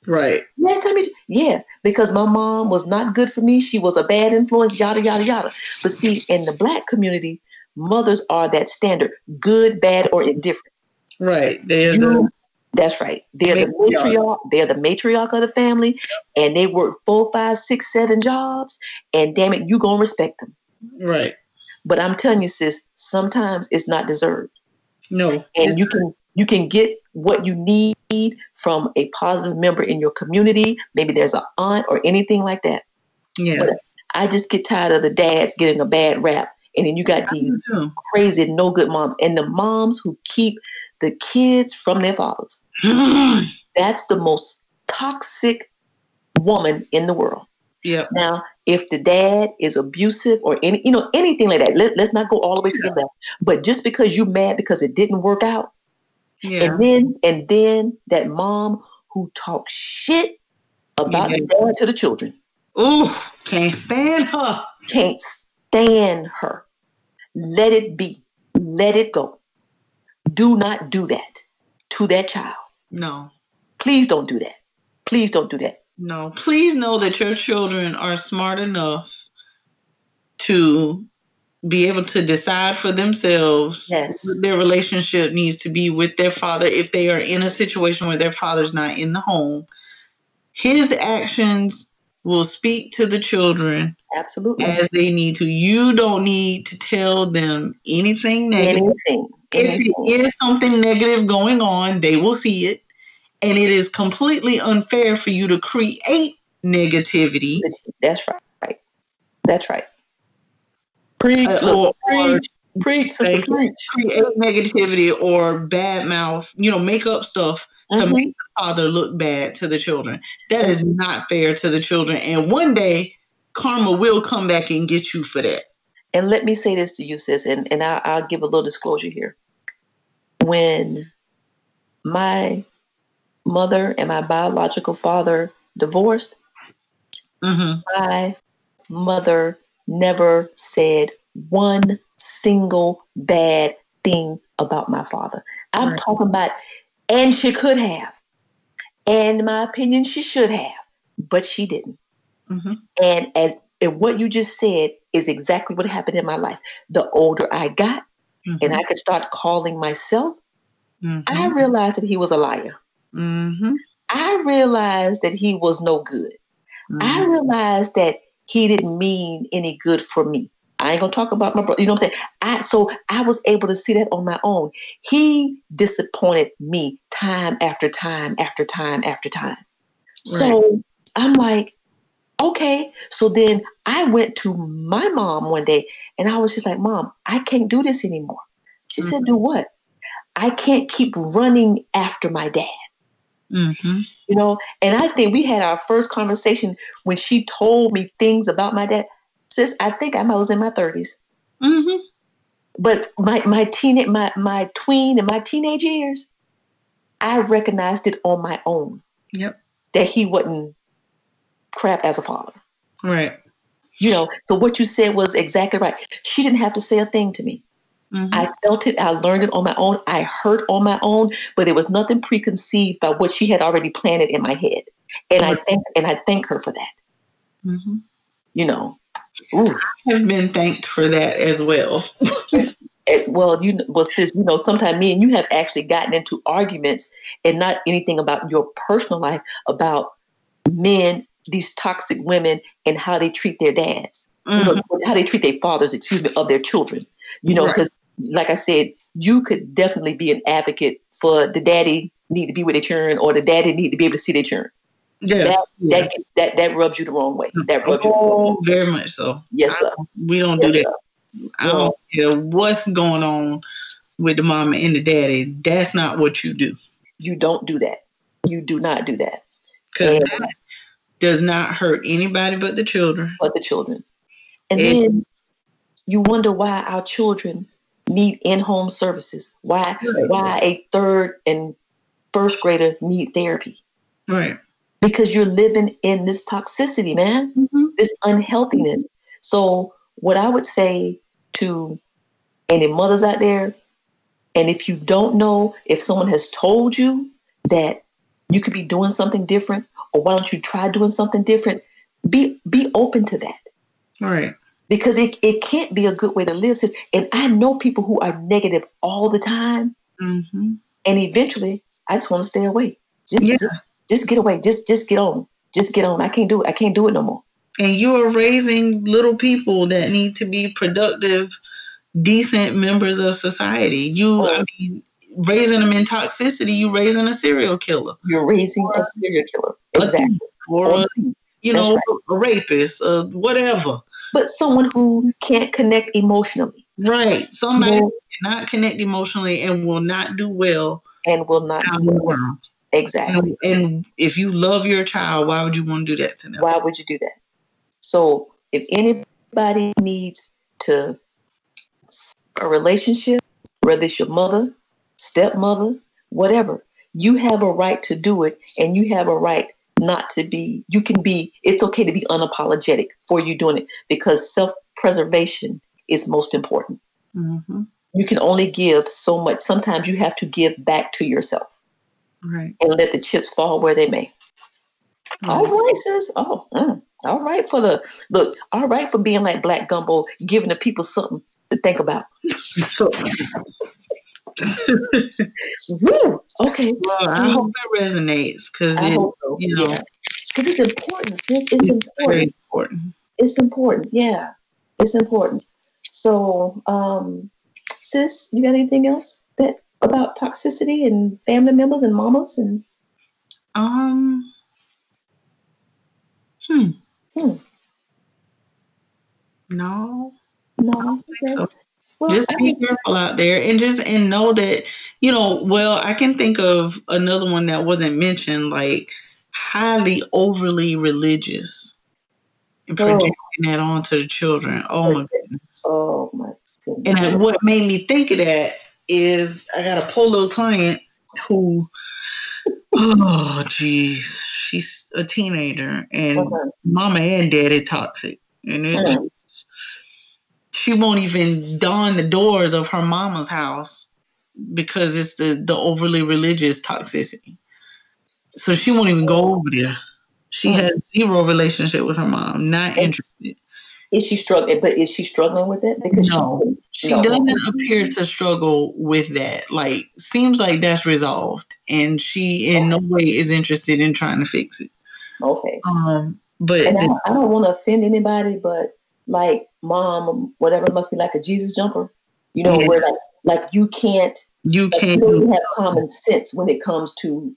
G: Right.
H: Last time you, yeah, because my mom was not good for me. She was a bad influence, yada yada yada. But see, in the black community, mothers are that standard: good, bad, or indifferent.
G: Right. There's
H: You- that's right. They're the
G: Matriarch.
H: matriarch. They're the matriarch of the family, and they work four, five, six, seven jobs. And damn it, you gonna respect them.
G: Right.
H: But I'm telling you, sis, sometimes it's not deserved.
G: No.
H: and you can you can get what you need from a positive member in your community. Maybe there's an aunt or anything like that.
G: Yeah.
H: But I just get tired of the dads getting a bad rap, and then you got these crazy no good moms, and the moms who keep the kids from their fathers. That's the most toxic woman in the world.
G: Yeah.
H: Now, if the dad is abusive or any, you know, anything like that, let, let's not go all the way to the left. But just because you're mad because it didn't work out,
G: Yeah.
H: and then and then that mom who talks shit about the dad to the children.
G: Ooh, can't stand her.
H: Can't stand her. Let it be. Let it go. Do not do that to that child.
G: No.
H: Please don't do that. Please don't do that.
G: No. Please know that your children are smart enough to be able to decide for themselves
H: Yes.
G: what their relationship needs to be with their father if they are in a situation where their father's not in the home. His actions will speak to the children
H: Absolutely.
G: as they need to. You don't need to tell them anything negative.
H: Anything.
G: If
H: anything.
G: it is something negative going on, they will see it. And it is completely unfair for you to create negativity.
H: That's right. That's right. Preach,
G: uh, or, or
H: preach, preach, preach.
G: create negativity or bad mouth, you know, make up stuff to
H: Mhm.
G: make the father look bad to the children. That is not fair to the children. And one day, karma will come back and get you for that.
H: And let me say this to you, sis, and, and I, I'll give a little disclosure here. When my mother and my biological father divorced,
G: Mm-hmm.
H: my mother never said one single bad thing about my father. I'm
G: Right.
H: talking about, and she could have. And my opinion, she should have, but she didn't.
G: Mm-hmm.
H: And as and what you just said is exactly what happened in my life. The older I got, and I could start calling myself, I realized that he was a liar.
G: Mm-hmm.
H: I realized that he was no good. I realized that he didn't mean any good for me. I ain't gonna talk about my brother. You know what I'm saying? I so I was able to see that on my own. He disappointed me time after time after time after time. So I'm like, okay. So then I went to my mom one day and I was just like, Mom, I can't do this anymore. She said, mm-hmm. Do what? I can't keep running after my dad.
G: Mm-hmm.
H: You know, and I think we had our first conversation when she told me things about my dad. Sis, I think I was in my 30s.
G: Mm-hmm.
H: But my my teen my my tween and my teenage years, I recognized it on my own
G: Yep.
H: that he wasn't crap as a father.
G: Right.
H: You know, so what you said was exactly right. She didn't have to say a thing to me.
G: Mm-hmm.
H: I felt it. I learned it on my own. I heard on my own, but there was nothing preconceived by what she had already planted in my head. And I thank and I thank her for that.
G: Mm-hmm.
H: You know,
G: I have been thanked for that as well.
H: it, well, you well, sis, you know, sometimes me and you have actually gotten into arguments, and not anything about your personal life, about men, these toxic women, and how they treat their dads, you know, how they treat their fathers, excuse me, of their children. You know, because like I said, you could definitely be an advocate for the daddy need to be with their children, or the daddy need to be able to see their children.
G: Yeah.
H: That, that that that rubs you the wrong way. Mm-hmm. That rubs you. The wrong oh, way.
G: Oh, very much so.
H: Yes,
G: I-
H: sir.
G: we don't do that. I don't care what's going on with the mama and the daddy. That's not what you do.
H: You don't do that. You do not do that.
G: Because that does not hurt anybody but the children.
H: But the children. And
G: It-
H: then you wonder why our children need in-home services. Why why a third and first grader need therapy?
G: Right.
H: Because you're living in this toxicity, man. Mm-hmm. This unhealthiness. So what I would say to any mothers out there, and if you don't know if someone has told you that you could be doing something different, or why don't you try doing something different, be be open to that
G: Right.
H: Because it, it can't be a good way to live. Sis. And I know people who are negative all the time,
G: Mm-hmm.
H: and eventually I just want to stay away. Just,
G: Yeah.
H: just just get away. Just just get on. Just get on. I can't do it. I can't do it no more.
G: And you are raising little people that need to be productive, decent members of society. You, I mean, raising them in toxicity, you raising a serial killer.
H: You're raising a serial killer. Exactly.
G: Or, a, you
H: That's
G: know,
H: right.
G: a rapist, uh, whatever.
H: But someone who can't connect emotionally.
G: Right. Somebody who cannot connect emotionally and will not do well
H: and will not
G: in the world.
H: Exactly.
G: And, and if you love your child, why would you want to do that to them?
H: Why would you do that? So if anybody needs to a relationship, whether it's your mother, stepmother, whatever, you have a right to do it and you have a right not to be you can be it's okay to be unapologetic for you doing it because self-preservation is most important.
G: Mm-hmm.
H: You can only give so much. Sometimes you have to give back to yourself
G: Right.
H: and let the chips fall where they may. All right, sis. Oh, mm. all right for the look. All right for being like Black Gumbo, giving the people something to think about. Woo. Okay.
G: Well, I hope it resonates because it,
H: so.
G: you know,
H: Yeah. because it's important. Sis. It's important.
G: Very important.
H: It's important. Yeah, it's important. So, um, sis, you got anything else that about toxicity and family members and mamas and
G: Um. Hmm.
H: Hmm.
G: No.
H: no? Okay.
G: so.
H: Well,
G: just be careful out there and just and know that you know well i can think of another one that wasn't mentioned like highly overly religious and
H: Oh.
G: projecting that onto the children oh my goodness
H: oh my
G: and
H: goodness.
G: I- what made me think of that is i got a polo client who oh geez she's a teenager and
H: Okay.
G: mama and daddy toxic and it
H: Mm.
G: She won't even don the doors of her mama's house because it's the the overly religious toxicity. So she won't even go over there. She has zero relationship with her mom. Not interested.
H: Is she struggling? But is she struggling with it? Because
G: No,
H: she,
G: She doesn't appear to struggle with that. Like seems like that's resolved, and she in no way is interested in trying to fix it.
H: Okay.
G: Um, but
H: And I, I don't want to offend anybody, but like mom, whatever must be like a Jesus jumper. You know,
G: Yeah.
H: where like like you can't
G: you can't
H: you don't have common sense when it comes to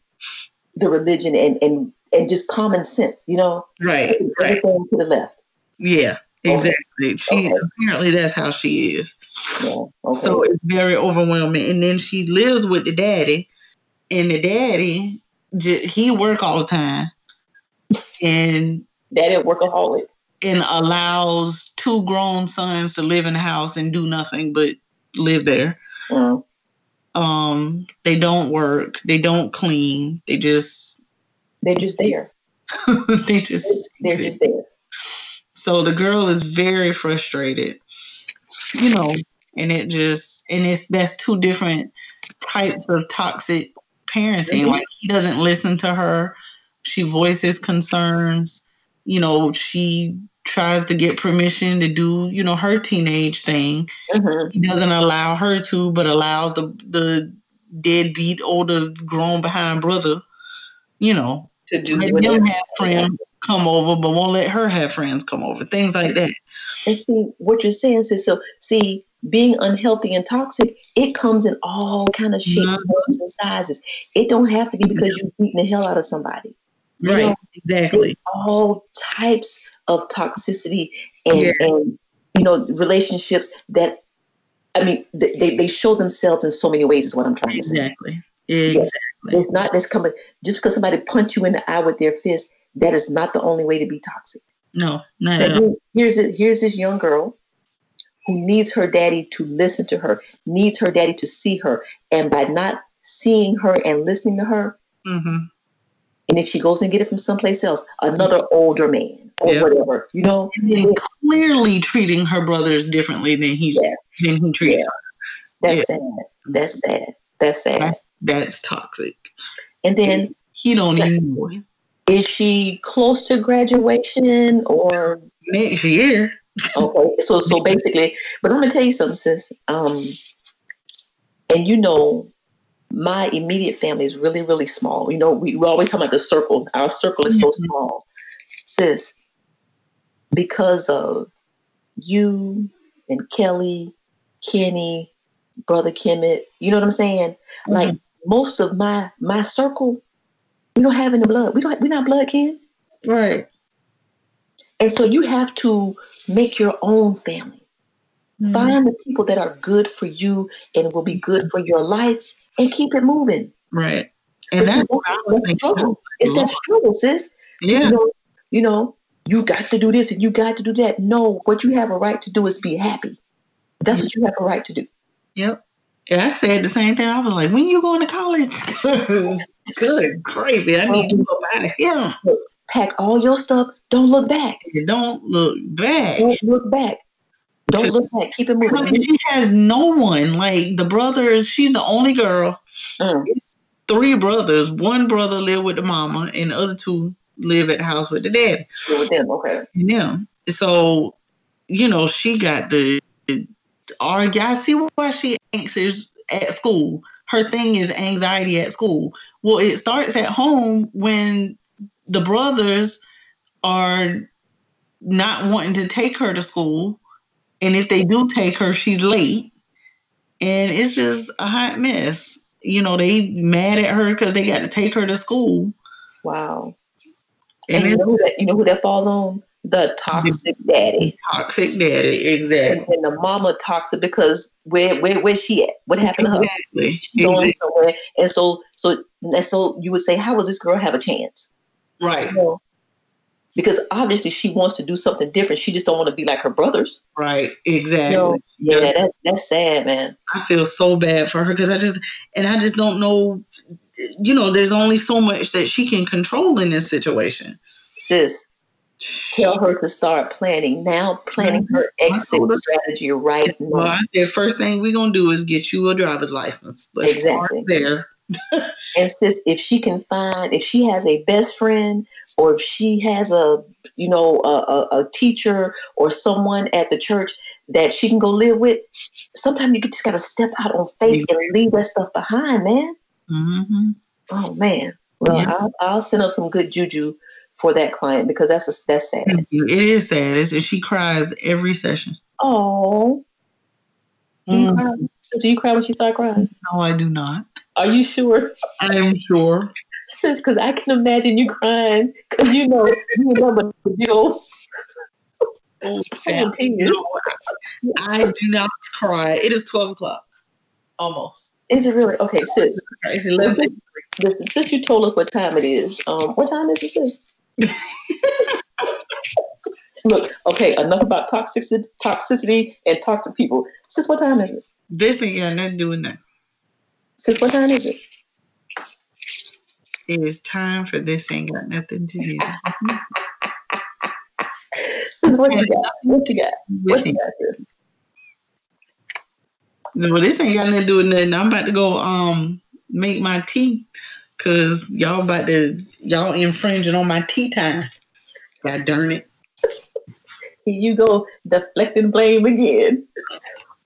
H: the religion and and and just common sense. You know,
G: right, right.
H: everything to the left.
G: Yeah,
H: Okay.
G: exactly. She
H: Okay.
G: apparently that's how she is.
H: Yeah. Okay.
G: So it's very overwhelming. And then she lives with the daddy, and the daddy he work all the time, and
H: daddy a workaholic.
G: And allows two grown sons to live in the house and do nothing but live there.
H: Mm.
G: Um, they don't work. They don't clean. They just
H: They're just there.
G: they just
H: They're just there.
G: So the girl is very frustrated, you know, and it just and it's that's two different types of toxic parenting.
H: Mhm.
G: Like he doesn't listen to her. She voices concerns. You know, she tries to get permission to do, you know, her teenage thing.
H: Mhm.
G: He doesn't allow her to, but allows the the deadbeat older grown behind brother, you know,
H: To do
G: let him have friends come over, but won't let her have friends come over. Things like that.
H: And see what you're saying, sis. So see, being unhealthy and toxic, it comes in all kind of shapes,
G: Mhm.
H: and sizes. It don't have to be because you're beating the hell out of somebody. You
G: Right.
H: know,
G: Exactly.
H: all types of toxicity and,
G: Yeah.
H: and you know relationships that I mean they, they show themselves in so many ways is what I'm trying to say.
G: Exactly. Exactly.
H: It's not just coming just because somebody punch you in the eye with their fist, that is not the only way to be toxic.
G: No, not
H: Now,
G: at all.
H: here's it. Here's this young girl who needs her daddy to listen to her, needs her daddy to see her, and by not seeing her and listening to her,
G: hmm
H: and if she goes and get it from someplace else, another older man or
G: Yep.
H: whatever, you know,
G: And then clearly treating her brothers differently than he's
H: Yeah.
G: than he treats
H: Yeah.
G: her.
H: that's
G: Yeah.
H: sad. That's sad. That's sad.
G: That- That's toxic.
H: And then
G: He don't even know it.
H: is she close to graduation or
G: Next year.
H: okay? So so basically, but I'm gonna tell you something, sis. Um, and you know, my immediate family is really really small. You know, we we always talk about the circle. Our circle is so mm-hmm. small, sis. Because of you and Kelly, Kenny, brother Kemet, you know what I'm saying? Mm-hmm. Like most of my my circle, we don't have any blood. We don't. We're not blood kin.
G: Right.
H: And so you have to make your own family. Mm-hmm. Find the people that are good for you and will be good for your life and keep it moving.
G: Right. And that's what I was thinking.
H: struggle. It's that struggle, sis.
G: Yeah.
H: You know, you know, you got to do this and you got to do that. No, what you have a right to do is be happy. That's what you have a right to do.
G: Yep. Yeah, I said the same thing. I was like, when you going to college? Good gravy. I need to go of here.
H: Pack all your stuff. Don't look back.
G: Don't look back.
H: Don't look back. Don't look back. Keep it
G: I mean,
H: moving.
G: she has no one. Like the brothers, she's the only girl.
H: Mm.
G: Three brothers. One brother live with the mama, and the other two live at the house with the daddy.
H: With them. Okay.
G: And them. So, you know, she got the, the argue. I see why she anxious at school. Her thing is anxiety at school. Well, it starts at home when the brothers are not wanting to take her to school. And if they do take her, she's late. And it's just a hot mess. You know, they mad at her because they got to take her to school.
H: Wow.
G: And
H: And you know, who that, you know who that falls on? The toxic daddy.
G: toxic daddy, exactly.
H: and the mama toxic because where where where's she at? What happened to her?
G: Exactly.
H: She's going
G: exactly.
H: somewhere. And so so and so you would say, how will this girl have a chance?
G: Right,
H: Well, because obviously she wants to do something different. She just don't want to be like her brothers.
G: right, exactly.
H: You know? Yeah, that, that's sad, man.
G: I feel so bad for her because I just and I just don't know. You know, there's only so much that she can control in this situation.
H: Sis, tell her to start planning now, planning her mm-hmm.
G: exit her.
H: strategy right
G: Well,
H: now.
G: I said first thing we're gonna do is get you a driver's license. Let's start
H: Exactly.
G: there.
H: And sis, if she can find, if she has a best friend, or if she has a, you know, a, a, a teacher or someone at the church that she can go live with, sometimes you just gotta step out on faith and leave that stuff behind, man.
G: Mm-hmm.
H: Oh man. Well,
G: Yeah.
H: I'll, I'll send up some good juju for that client because that's a, that's sad.
G: It is sad. It's, she cries every session.
H: Oh. Do you cry? So do you cry when she start crying?
G: No, I do not.
H: Are you sure?
G: I am sure.
H: Sis, because I can imagine you crying because you know you remember you know
G: Oh, I do not cry. It is twelve o'clock, almost.
H: Is it really okay, sis?
G: It's eleven.
H: Listen, since you told us what time it is, um, what time is it, sis? Look, okay, enough about toxicity, toxicity and toxic people. Sis, what time is it?
G: This ain't got nothing to do with nothing.
H: Sis, what time is it?
G: It is time for this ain't got nothing to do.
H: Sis, what you got? What you got? What you got, sis?
G: Well, this ain't got nothing to do with nothing. I'm about to go um make my tea because y'all about to y'all infringing on my tea time. God darn it.
H: Here you go, deflecting blame again.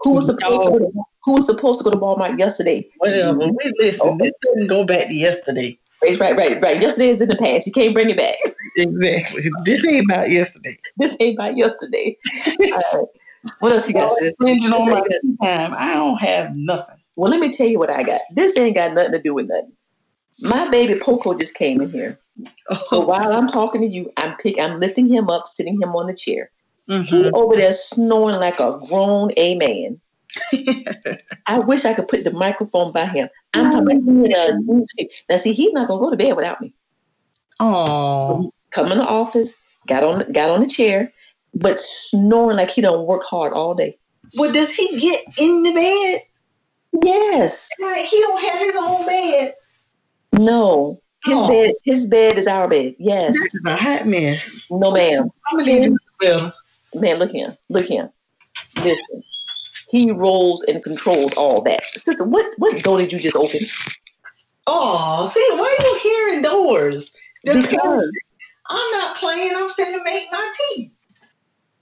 H: Who was supposed to go to, who was supposed to go to Walmart yesterday?
G: Whatever. Mm-hmm. We listen. Oh. This doesn't go back to yesterday.
H: Right, right, right, right. Yesterday is in the past. You can't bring it back.
G: Exactly. This ain't about yesterday.
H: This ain't about yesterday. All right. What else you got, sis?
G: Infringing on my time. I don't have nothing.
H: Well, let me tell you what I got. This ain't got nothing to do with nothing. My baby Poco just came in here. So oh. while I'm talking to you, I'm pick, I'm lifting him up, sitting him on the chair. He mm-hmm. over there snoring like a grown a man. I wish I could put the microphone by him. I'm talking about he a new seat. Now, see, he's not gonna go to bed without me.
G: Oh,
H: Come in the office, got on got on the chair, but snoring like he don't work hard all day.
G: well, does he get in the bed?
H: Yes.
G: He don't have his own bed.
H: No. His
G: Oh.
H: bed his bed is our bed. Yes.
G: This is a hot mess.
H: No ma'am.
G: I'm gonna leave this.
H: Man, look here. Look here. Listen. He rolls and controls all that. Sister, what what door did you just open?
G: Oh, see, why are you hearing doors?
H: Because
G: I'm not playing. I'm finna make my tea.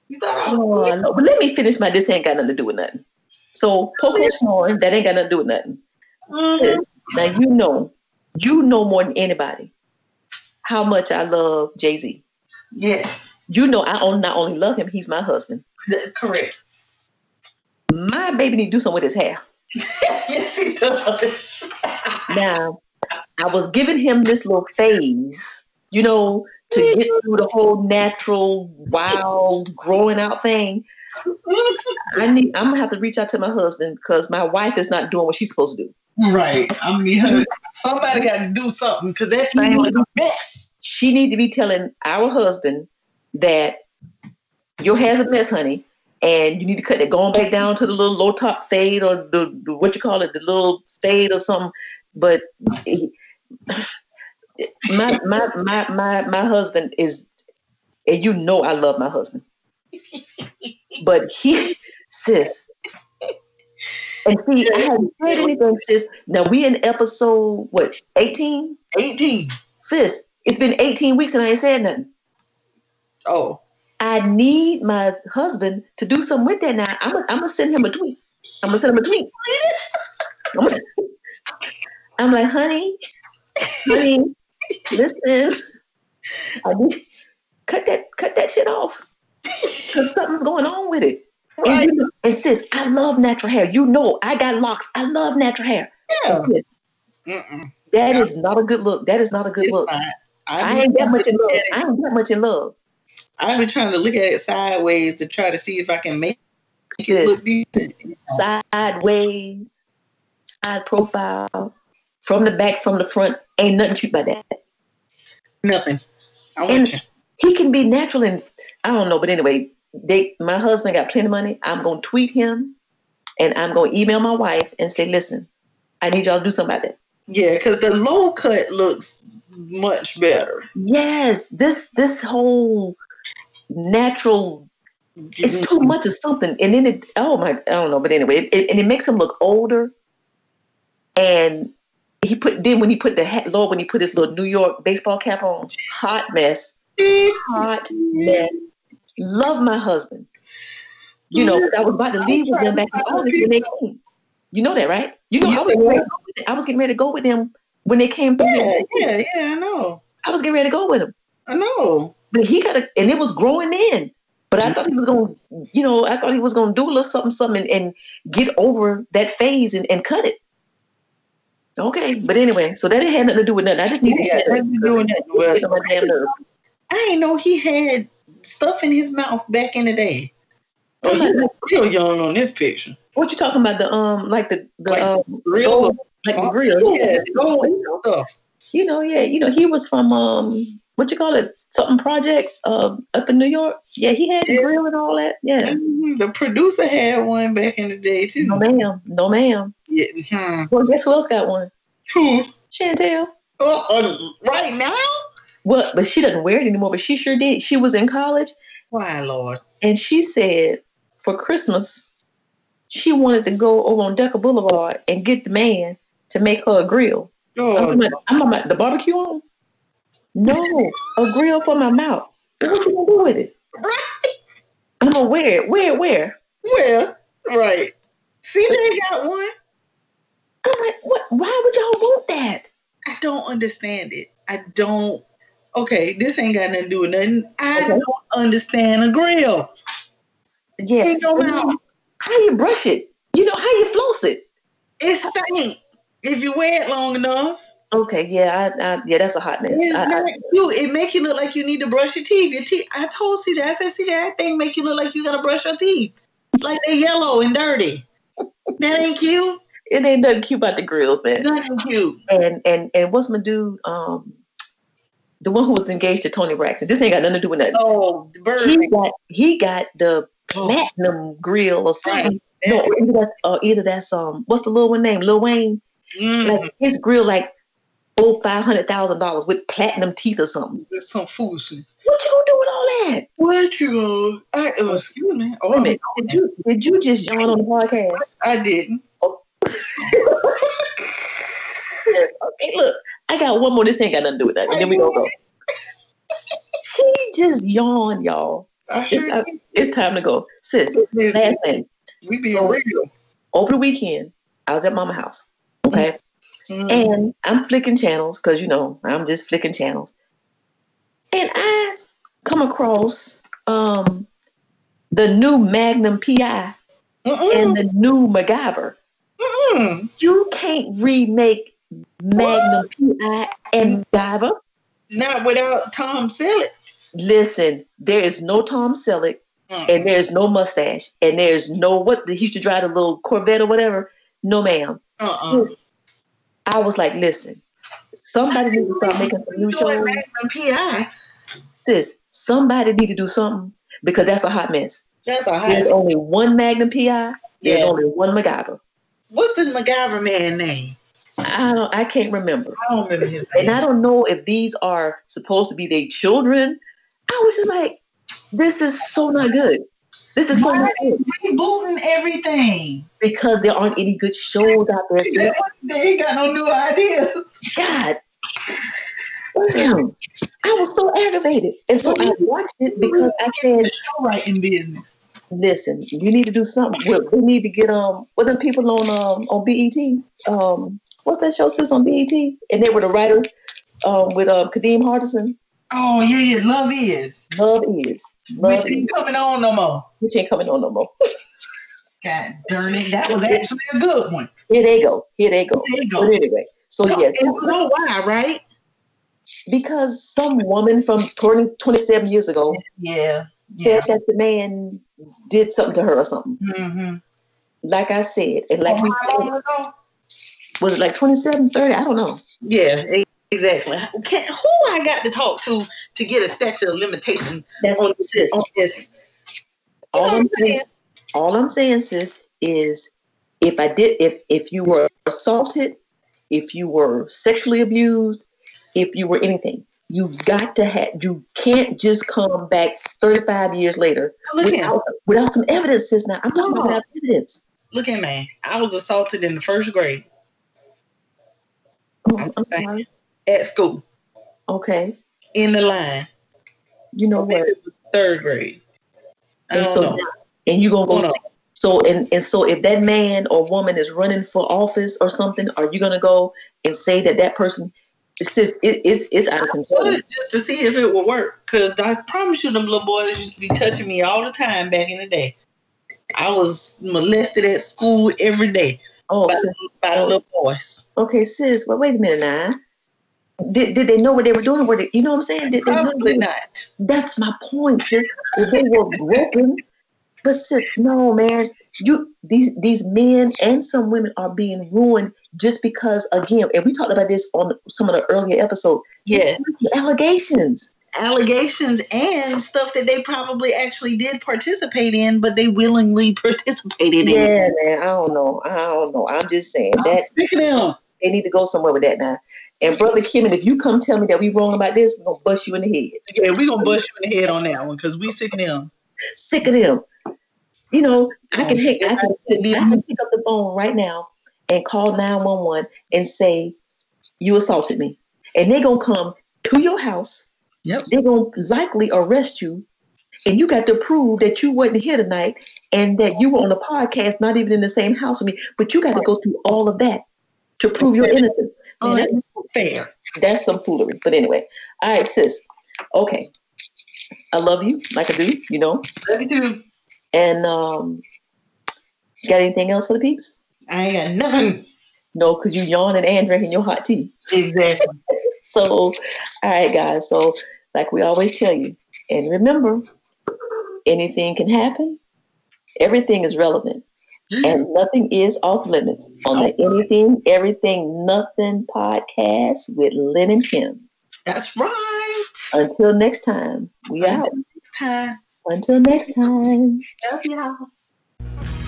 G: You thought I
H: Oh,
G: was
H: no, but let me finish my this ain't got nothing to do with nothing. So Poco snoring, that ain't got nothing to do with nothing.
G: Mhm.
H: Now you know, you know more than anybody how much I love Jay Z.
G: Yes,
H: You know I not only love him, he's my husband.
G: that's correct.
H: My baby need to do something with his hair.
G: yes, he does.
H: Now, I was giving him this little phase, you know, to get through the whole natural, wild, growing out thing. I need. I'm gonna have to reach out to my husband because my wife is not doing what she's supposed to do.
G: right. I mean, somebody got to do something because that thing was a mess.
H: She need to be telling our husband that your hair's a mess, honey, and you need to cut it going back down to the little low top fade or the, the what you call it, the little fade or something. But my my my my my husband is, and you know I love my husband, but he, sis. And see, I haven't said anything, sis. Now we in episode what, 18?
G: 18.
H: Sis, it's been 18 weeks and I ain't said nothing.
G: Oh,
H: I need my husband to do something with that now. I'm gonna I'm send him a tweet. I'm gonna send him a tweet. I'm, gonna, I'm like, honey, honey, listen. I need cut that cut that shit off. Cause something's going on with it. And, you know, and sis, I love natural hair. You know, I got locks. I love natural hair.
G: Yeah.
H: And that is not a good look. That is not a good
G: It's
H: look.
G: fine.
H: I ain't that much in love. I ain't that much in love.
G: I've been trying to look at it sideways to try to see if I can make it look decent.
H: sideways, side profile, from the back, from the front. Ain't nothing cute about that.
G: Nothing.
H: And he can be natural and I don't know, but anyway, they my husband got plenty of money. I'm gonna tweet him and I'm gonna email my wife and say, listen, I need y'all to do something about that.
G: Yeah, because the low cut looks much better.
H: Yes, this this whole natural it's too mm-hmm. much of something. And then it oh my I don't know, but anyway, it, it- and it makes him look older. And he put then when he put the hat Lord when he put his little New York baseball cap on, hot mess. Hot mess. Love my husband. You know, I was about to leave with them back in August when they came. You know that, right? You know, I was ready to go with them. I was getting ready to go with them when they came through.
G: Yeah, yeah, yeah, I know.
H: I was getting ready to go with him.
G: I know.
H: But he got a, and it was growing in. But I thought he was going, to you know, I thought he was going to do a little something, something, and, and get over that phase and, and cut it. Okay, but anyway, so that didn't have nothing to do with nothing. I just needed
G: Yeah,
H: to
G: nothing to do. Well,
H: my damn nerves.
G: I didn't know he had stuff in his mouth back in the day. Oh, he real young on this picture.
H: What you talking about? The um, like the the
G: Like
H: um,
G: Real,
H: like the grill?
G: yeah,
H: you know,
G: stuff.
H: you know, yeah, you know, he was from um, what you call it, something projects, um, up in New York. Yeah, he had the
G: Yeah.
H: grill and all that. Yeah,
G: Mhm, The producer had one back in the day too.
H: no ma'am, no ma'am.
G: Yeah. hmm.
H: Well, guess who else got one?
G: Who?
H: Chantel.
G: Oh, uh, right now?
H: Well, but she doesn't wear it anymore. But she sure did. She was in college,
G: Why, Lord?
H: and she said for Christmas she wanted to go over on Decker Boulevard and get the man to make her a grill. I'm
G: Oh,
H: about, I'm about the barbecue on. No, a grill for my mouth. What you gonna do with it?
G: right.
H: I'm gonna wear it. It. Where?
G: Well, right. CJ got one.
H: I'm like, what? Why would y'all want that?
G: I don't understand it. I don't. Okay, this ain't got nothing to do with nothing. I
H: Okay.
G: don't understand a grill.
H: Yeah.
G: In your mouth.
H: How you brush it? You know how you floss it?
G: It's faint. If you wear it long enough,
H: Okay. Yeah. I, I, yeah. That's a hot mess.
G: it's
H: I,
G: not
H: I,
G: cute. It make you look like you need to brush your teeth. Your teeth. I told CJ, I said, CJ, that thing make you look like you gotta brush your teeth. Like they're yellow and dirty. That ain't cute.
H: it ain't nothing cute about the grills, man.
G: Nothing cute.
H: and and and what's my dude? Um, the one who was engaged to Toni Braxton. This ain't got nothing to do with nothing.
G: Oh, the bird.
H: He got he got the platinum grill or something. No, either that's uh, either that's um what's the little one name? Lil Wayne.
G: Mm,
H: Like his grill like oh five hundred thousand dollars with platinum teeth or something.
G: that's some foolishness.
H: What you gonna do with all that?
G: What you gonna? I, oh, excuse me. Oh,
H: minute. Did you did you just yawn on the podcast?
G: I didn't.
H: Okay, look, I got one more. This ain't got nothing to do with that. And then we gonna go. She just yawned, y'all.
G: I
H: It's,
G: did.
H: it's time to go, sis. Last thing.
G: we be real.
H: over the weekend, I was at mama house. Okay.
G: Mm.
H: And I'm flicking channels because you know I'm just flicking channels. And I come across um the new Magnum PI and the new MacGyver.
G: Mm-mm.
H: You can't remake Magnum PI and MacGyver.
G: Not without Tom Selleck.
H: Listen, there is no Tom Selleck
G: Mm.
H: and there's no mustache and there's no what he used to drive the little Corvette or whatever. No, ma'am.
G: Uh-uh.
H: I was like, listen, somebody need to start making some new shows.
G: Magnum PI.
H: Sis, somebody need to do something because that's a hot mess.
G: That's a hot
H: There's
G: high.
H: only one Magnum PI. There's
G: Yeah.
H: only one MacGyver.
G: What's the MacGyver man name?
H: I don't. I can't remember,
G: I don't remember his name. and.
H: I don't know if these are supposed to be their children. I was just like, this is so not good. This is so
G: Why
H: not
G: are they
H: good
G: rebooting everything?
H: because there aren't any good shows out there. Sis.
G: They ain't got no new ideas.
H: God. Damn. I was so aggravated. And so I watched it because I said,
G: Show writing business.
H: listen, you need to do something. We, need to get um what them people on um on BET. Um what's that show sis on BET? And they were the writers um with um Kadeem Hardison.
G: Oh yeah, yeah, love is.
H: Love is. Love
G: Which ain't coming on no more.
H: Which ain't coming on no more.
G: God darn it, that was actually a good one.
H: Here they go. Here they go.
G: Here they go.
H: But anyway, so
G: So,
H: yes,
G: and you know why, right?
H: because some woman from 20, 27 years ago
G: Yeah. Yeah.
H: said that the man did something to her or something.
G: Mm-hmm.
H: Like I said, and like we
G: How long
H: said,
G: ago?
H: was it like 27, 30? I don't know.
G: Yeah, exactly. Can, who I got to talk to to get a statute of limitation
H: That's
G: on this? On this?
H: All I'm saying, all I'm saying, sis, is if I did, if if you were assaulted, if you were sexually abused, if you were anything, you've got to have. You can't just come back 35 years later without, without some evidence, sis. Now I'm talking
G: No.
H: about evidence.
G: Look at me. I was assaulted in the first grade
H: Oh,
G: I'm
H: I'm sorry.
G: At school
H: Okay,
G: in the line.
H: you know what?
G: third grade. I
H: And
G: don't
H: so,
G: know.
H: and you gonna go see. So and and so if that man or woman is running for office or something, are you gonna go and say that that person? It's just it, it's it's out of control.
G: Just to see if it would work. Cause I promise you them little boys used to be touching me all the time back in the day. I was molested at school every day
H: Oh,
G: by,
H: sis,
G: by the little boys.
H: okay, sis. Well, wait a minute now. Did, did they know what they were doing? Were they, you know what I'm saying? Did they
G: Probably not.
H: That's my point, sis. If they were broken, but sis, no, man. You these these men and some women are being ruined just because again, and we talked about this on some of the earlier episodes.
G: Yeah.
H: Allegations.
G: Allegations and stuff that they probably actually did participate in, but they willingly participated in.
H: Yeah, man. I don't know. I don't know. I'm just saying
G: I'm
H: that
G: sick of
H: they need to go somewhere with that now. And brother Kim, and if you come tell me that we wrong about this, we're gonna bust you in the head.
G: Yeah, we're gonna bust you in the head on that one because we sick of them.
H: Sick of them. You know, I can hang, I can, I can pick up the phone right now and call 911 and say, You assaulted me. And they're gonna come to your house.
G: Yep.
H: They're gonna likely arrest you. And you got to prove that you wasn't here tonight and that you were on the podcast, not even in the same house with me. But you got to go through all of that to prove your innocence. Man, that's,
G: Fair.
H: that's some foolery. But anyway, all right, sis. Okay. I love you like I do, you know.
G: Love you too.
H: And um, got anything else for the peeps?
G: I ain't got nothing.
H: No, because you yawning and drinking your hot tea.
G: Exactly.
H: So, all right, guys. So, like we always tell you, and remember, anything can happen. Everything is relevant, and mm. nothing is off limits on the Anything, Everything, Nothing podcast with Lynn and Kim.
G: That's right.
H: Until next time, we out.
G: Next time.
H: Until next time.
G: Love y'all.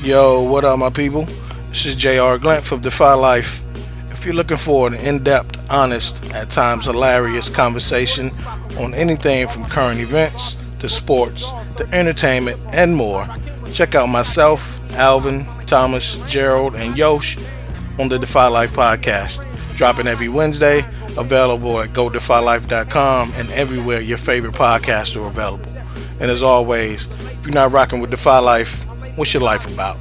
I: Yo, what up, my people? This is JR Glent from Defy Life. If you're looking for an in depth, honest, at times hilarious conversation on anything from current events to sports to entertainment and more, check out myself, Alvin, Thomas, Gerald, and Yosh on the Defy Life podcast. Dropping every Wednesday, available at godefylife.com and everywhere your favorite podcasts are available. And as always, if you're not rocking with Defy Life, what's your life about?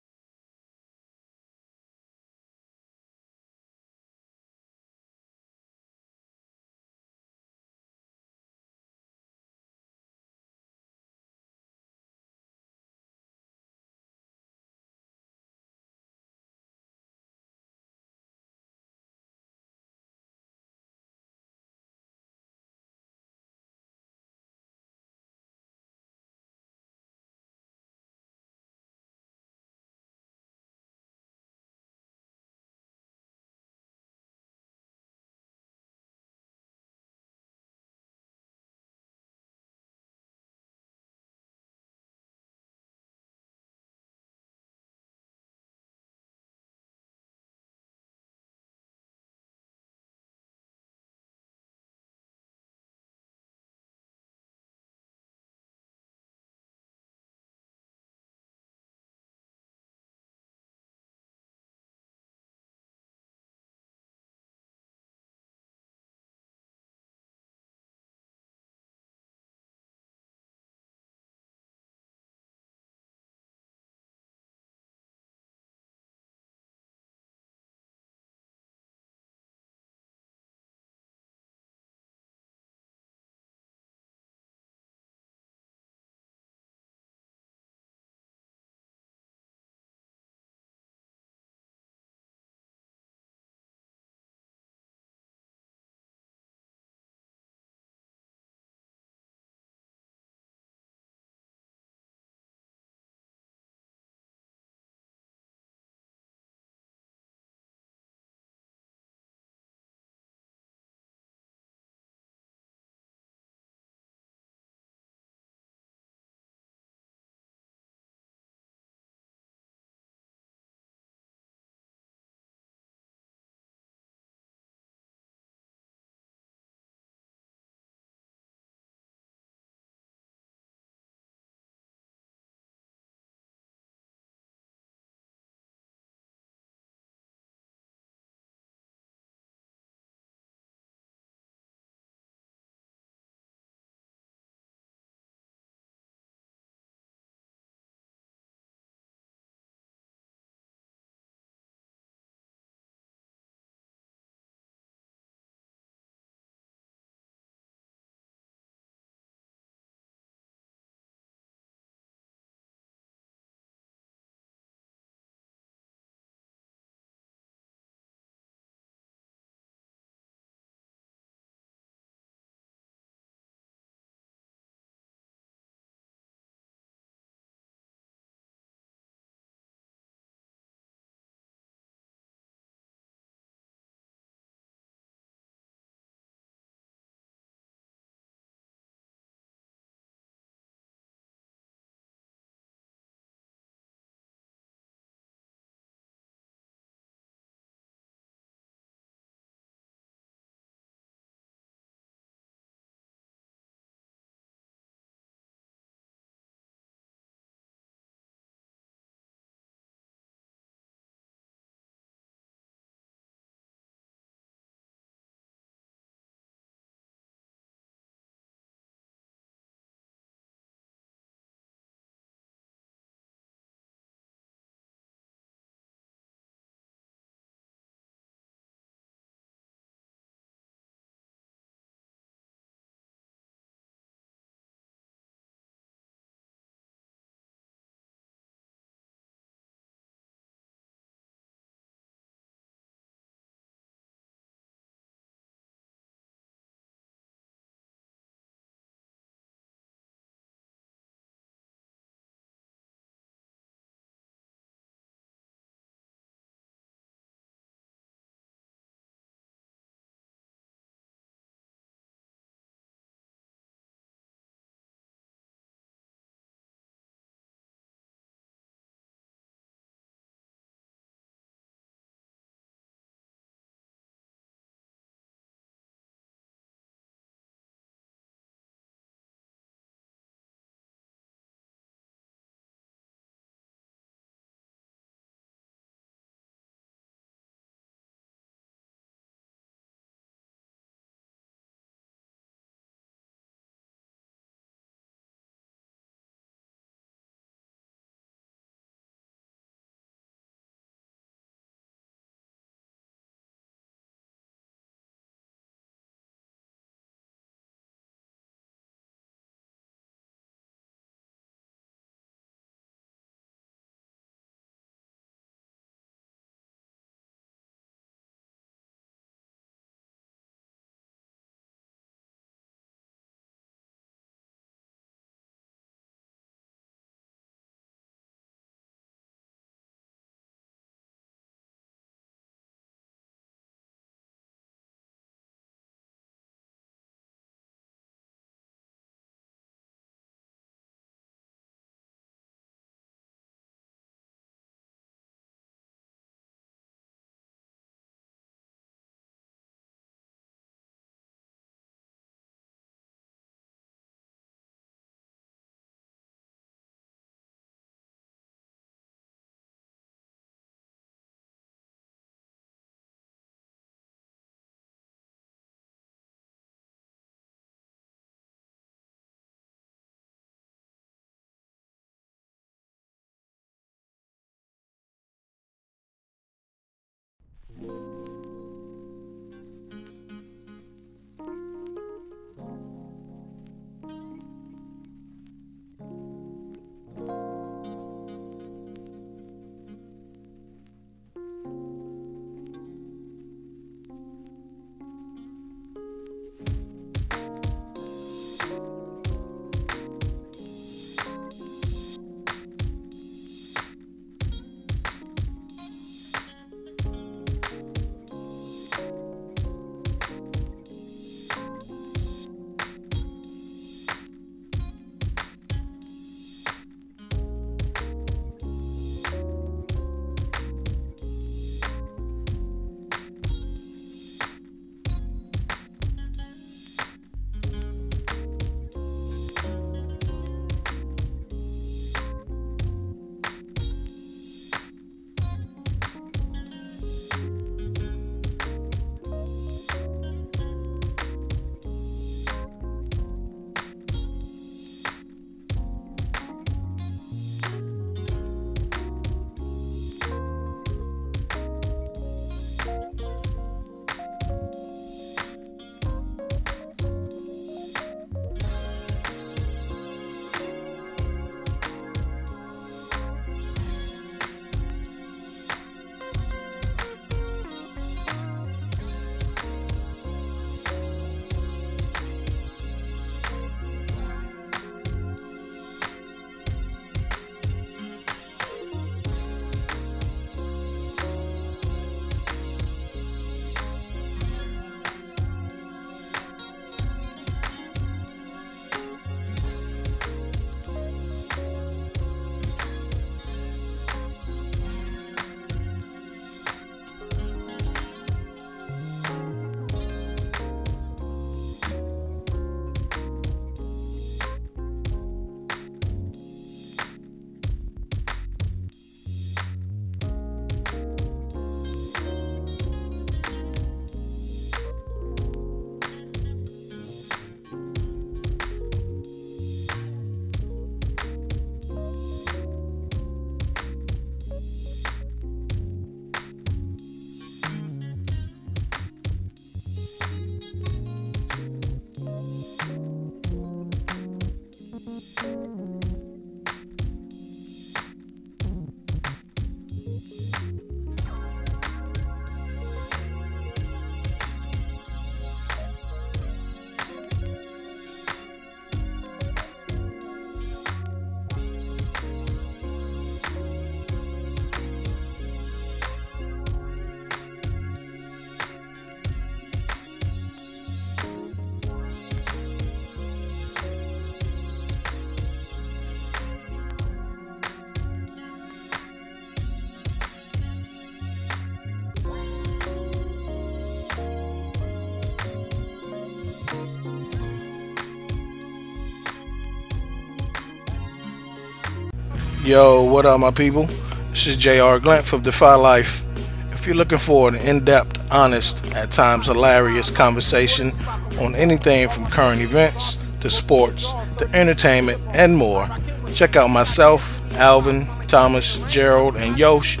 I: Yo, what up, my people? This is JR Glent from Defy Life. If you're looking for an in depth, honest, at times hilarious conversation on anything from current events to sports to entertainment and more, check out myself, Alvin, Thomas, Gerald, and Yosh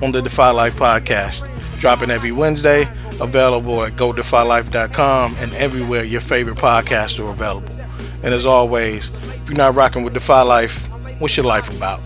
I: on the Defy Life podcast. Dropping every Wednesday, available at godefylife.com and everywhere your favorite podcasts are available. And as always, if you're not rocking with Defy Life, what's your life about?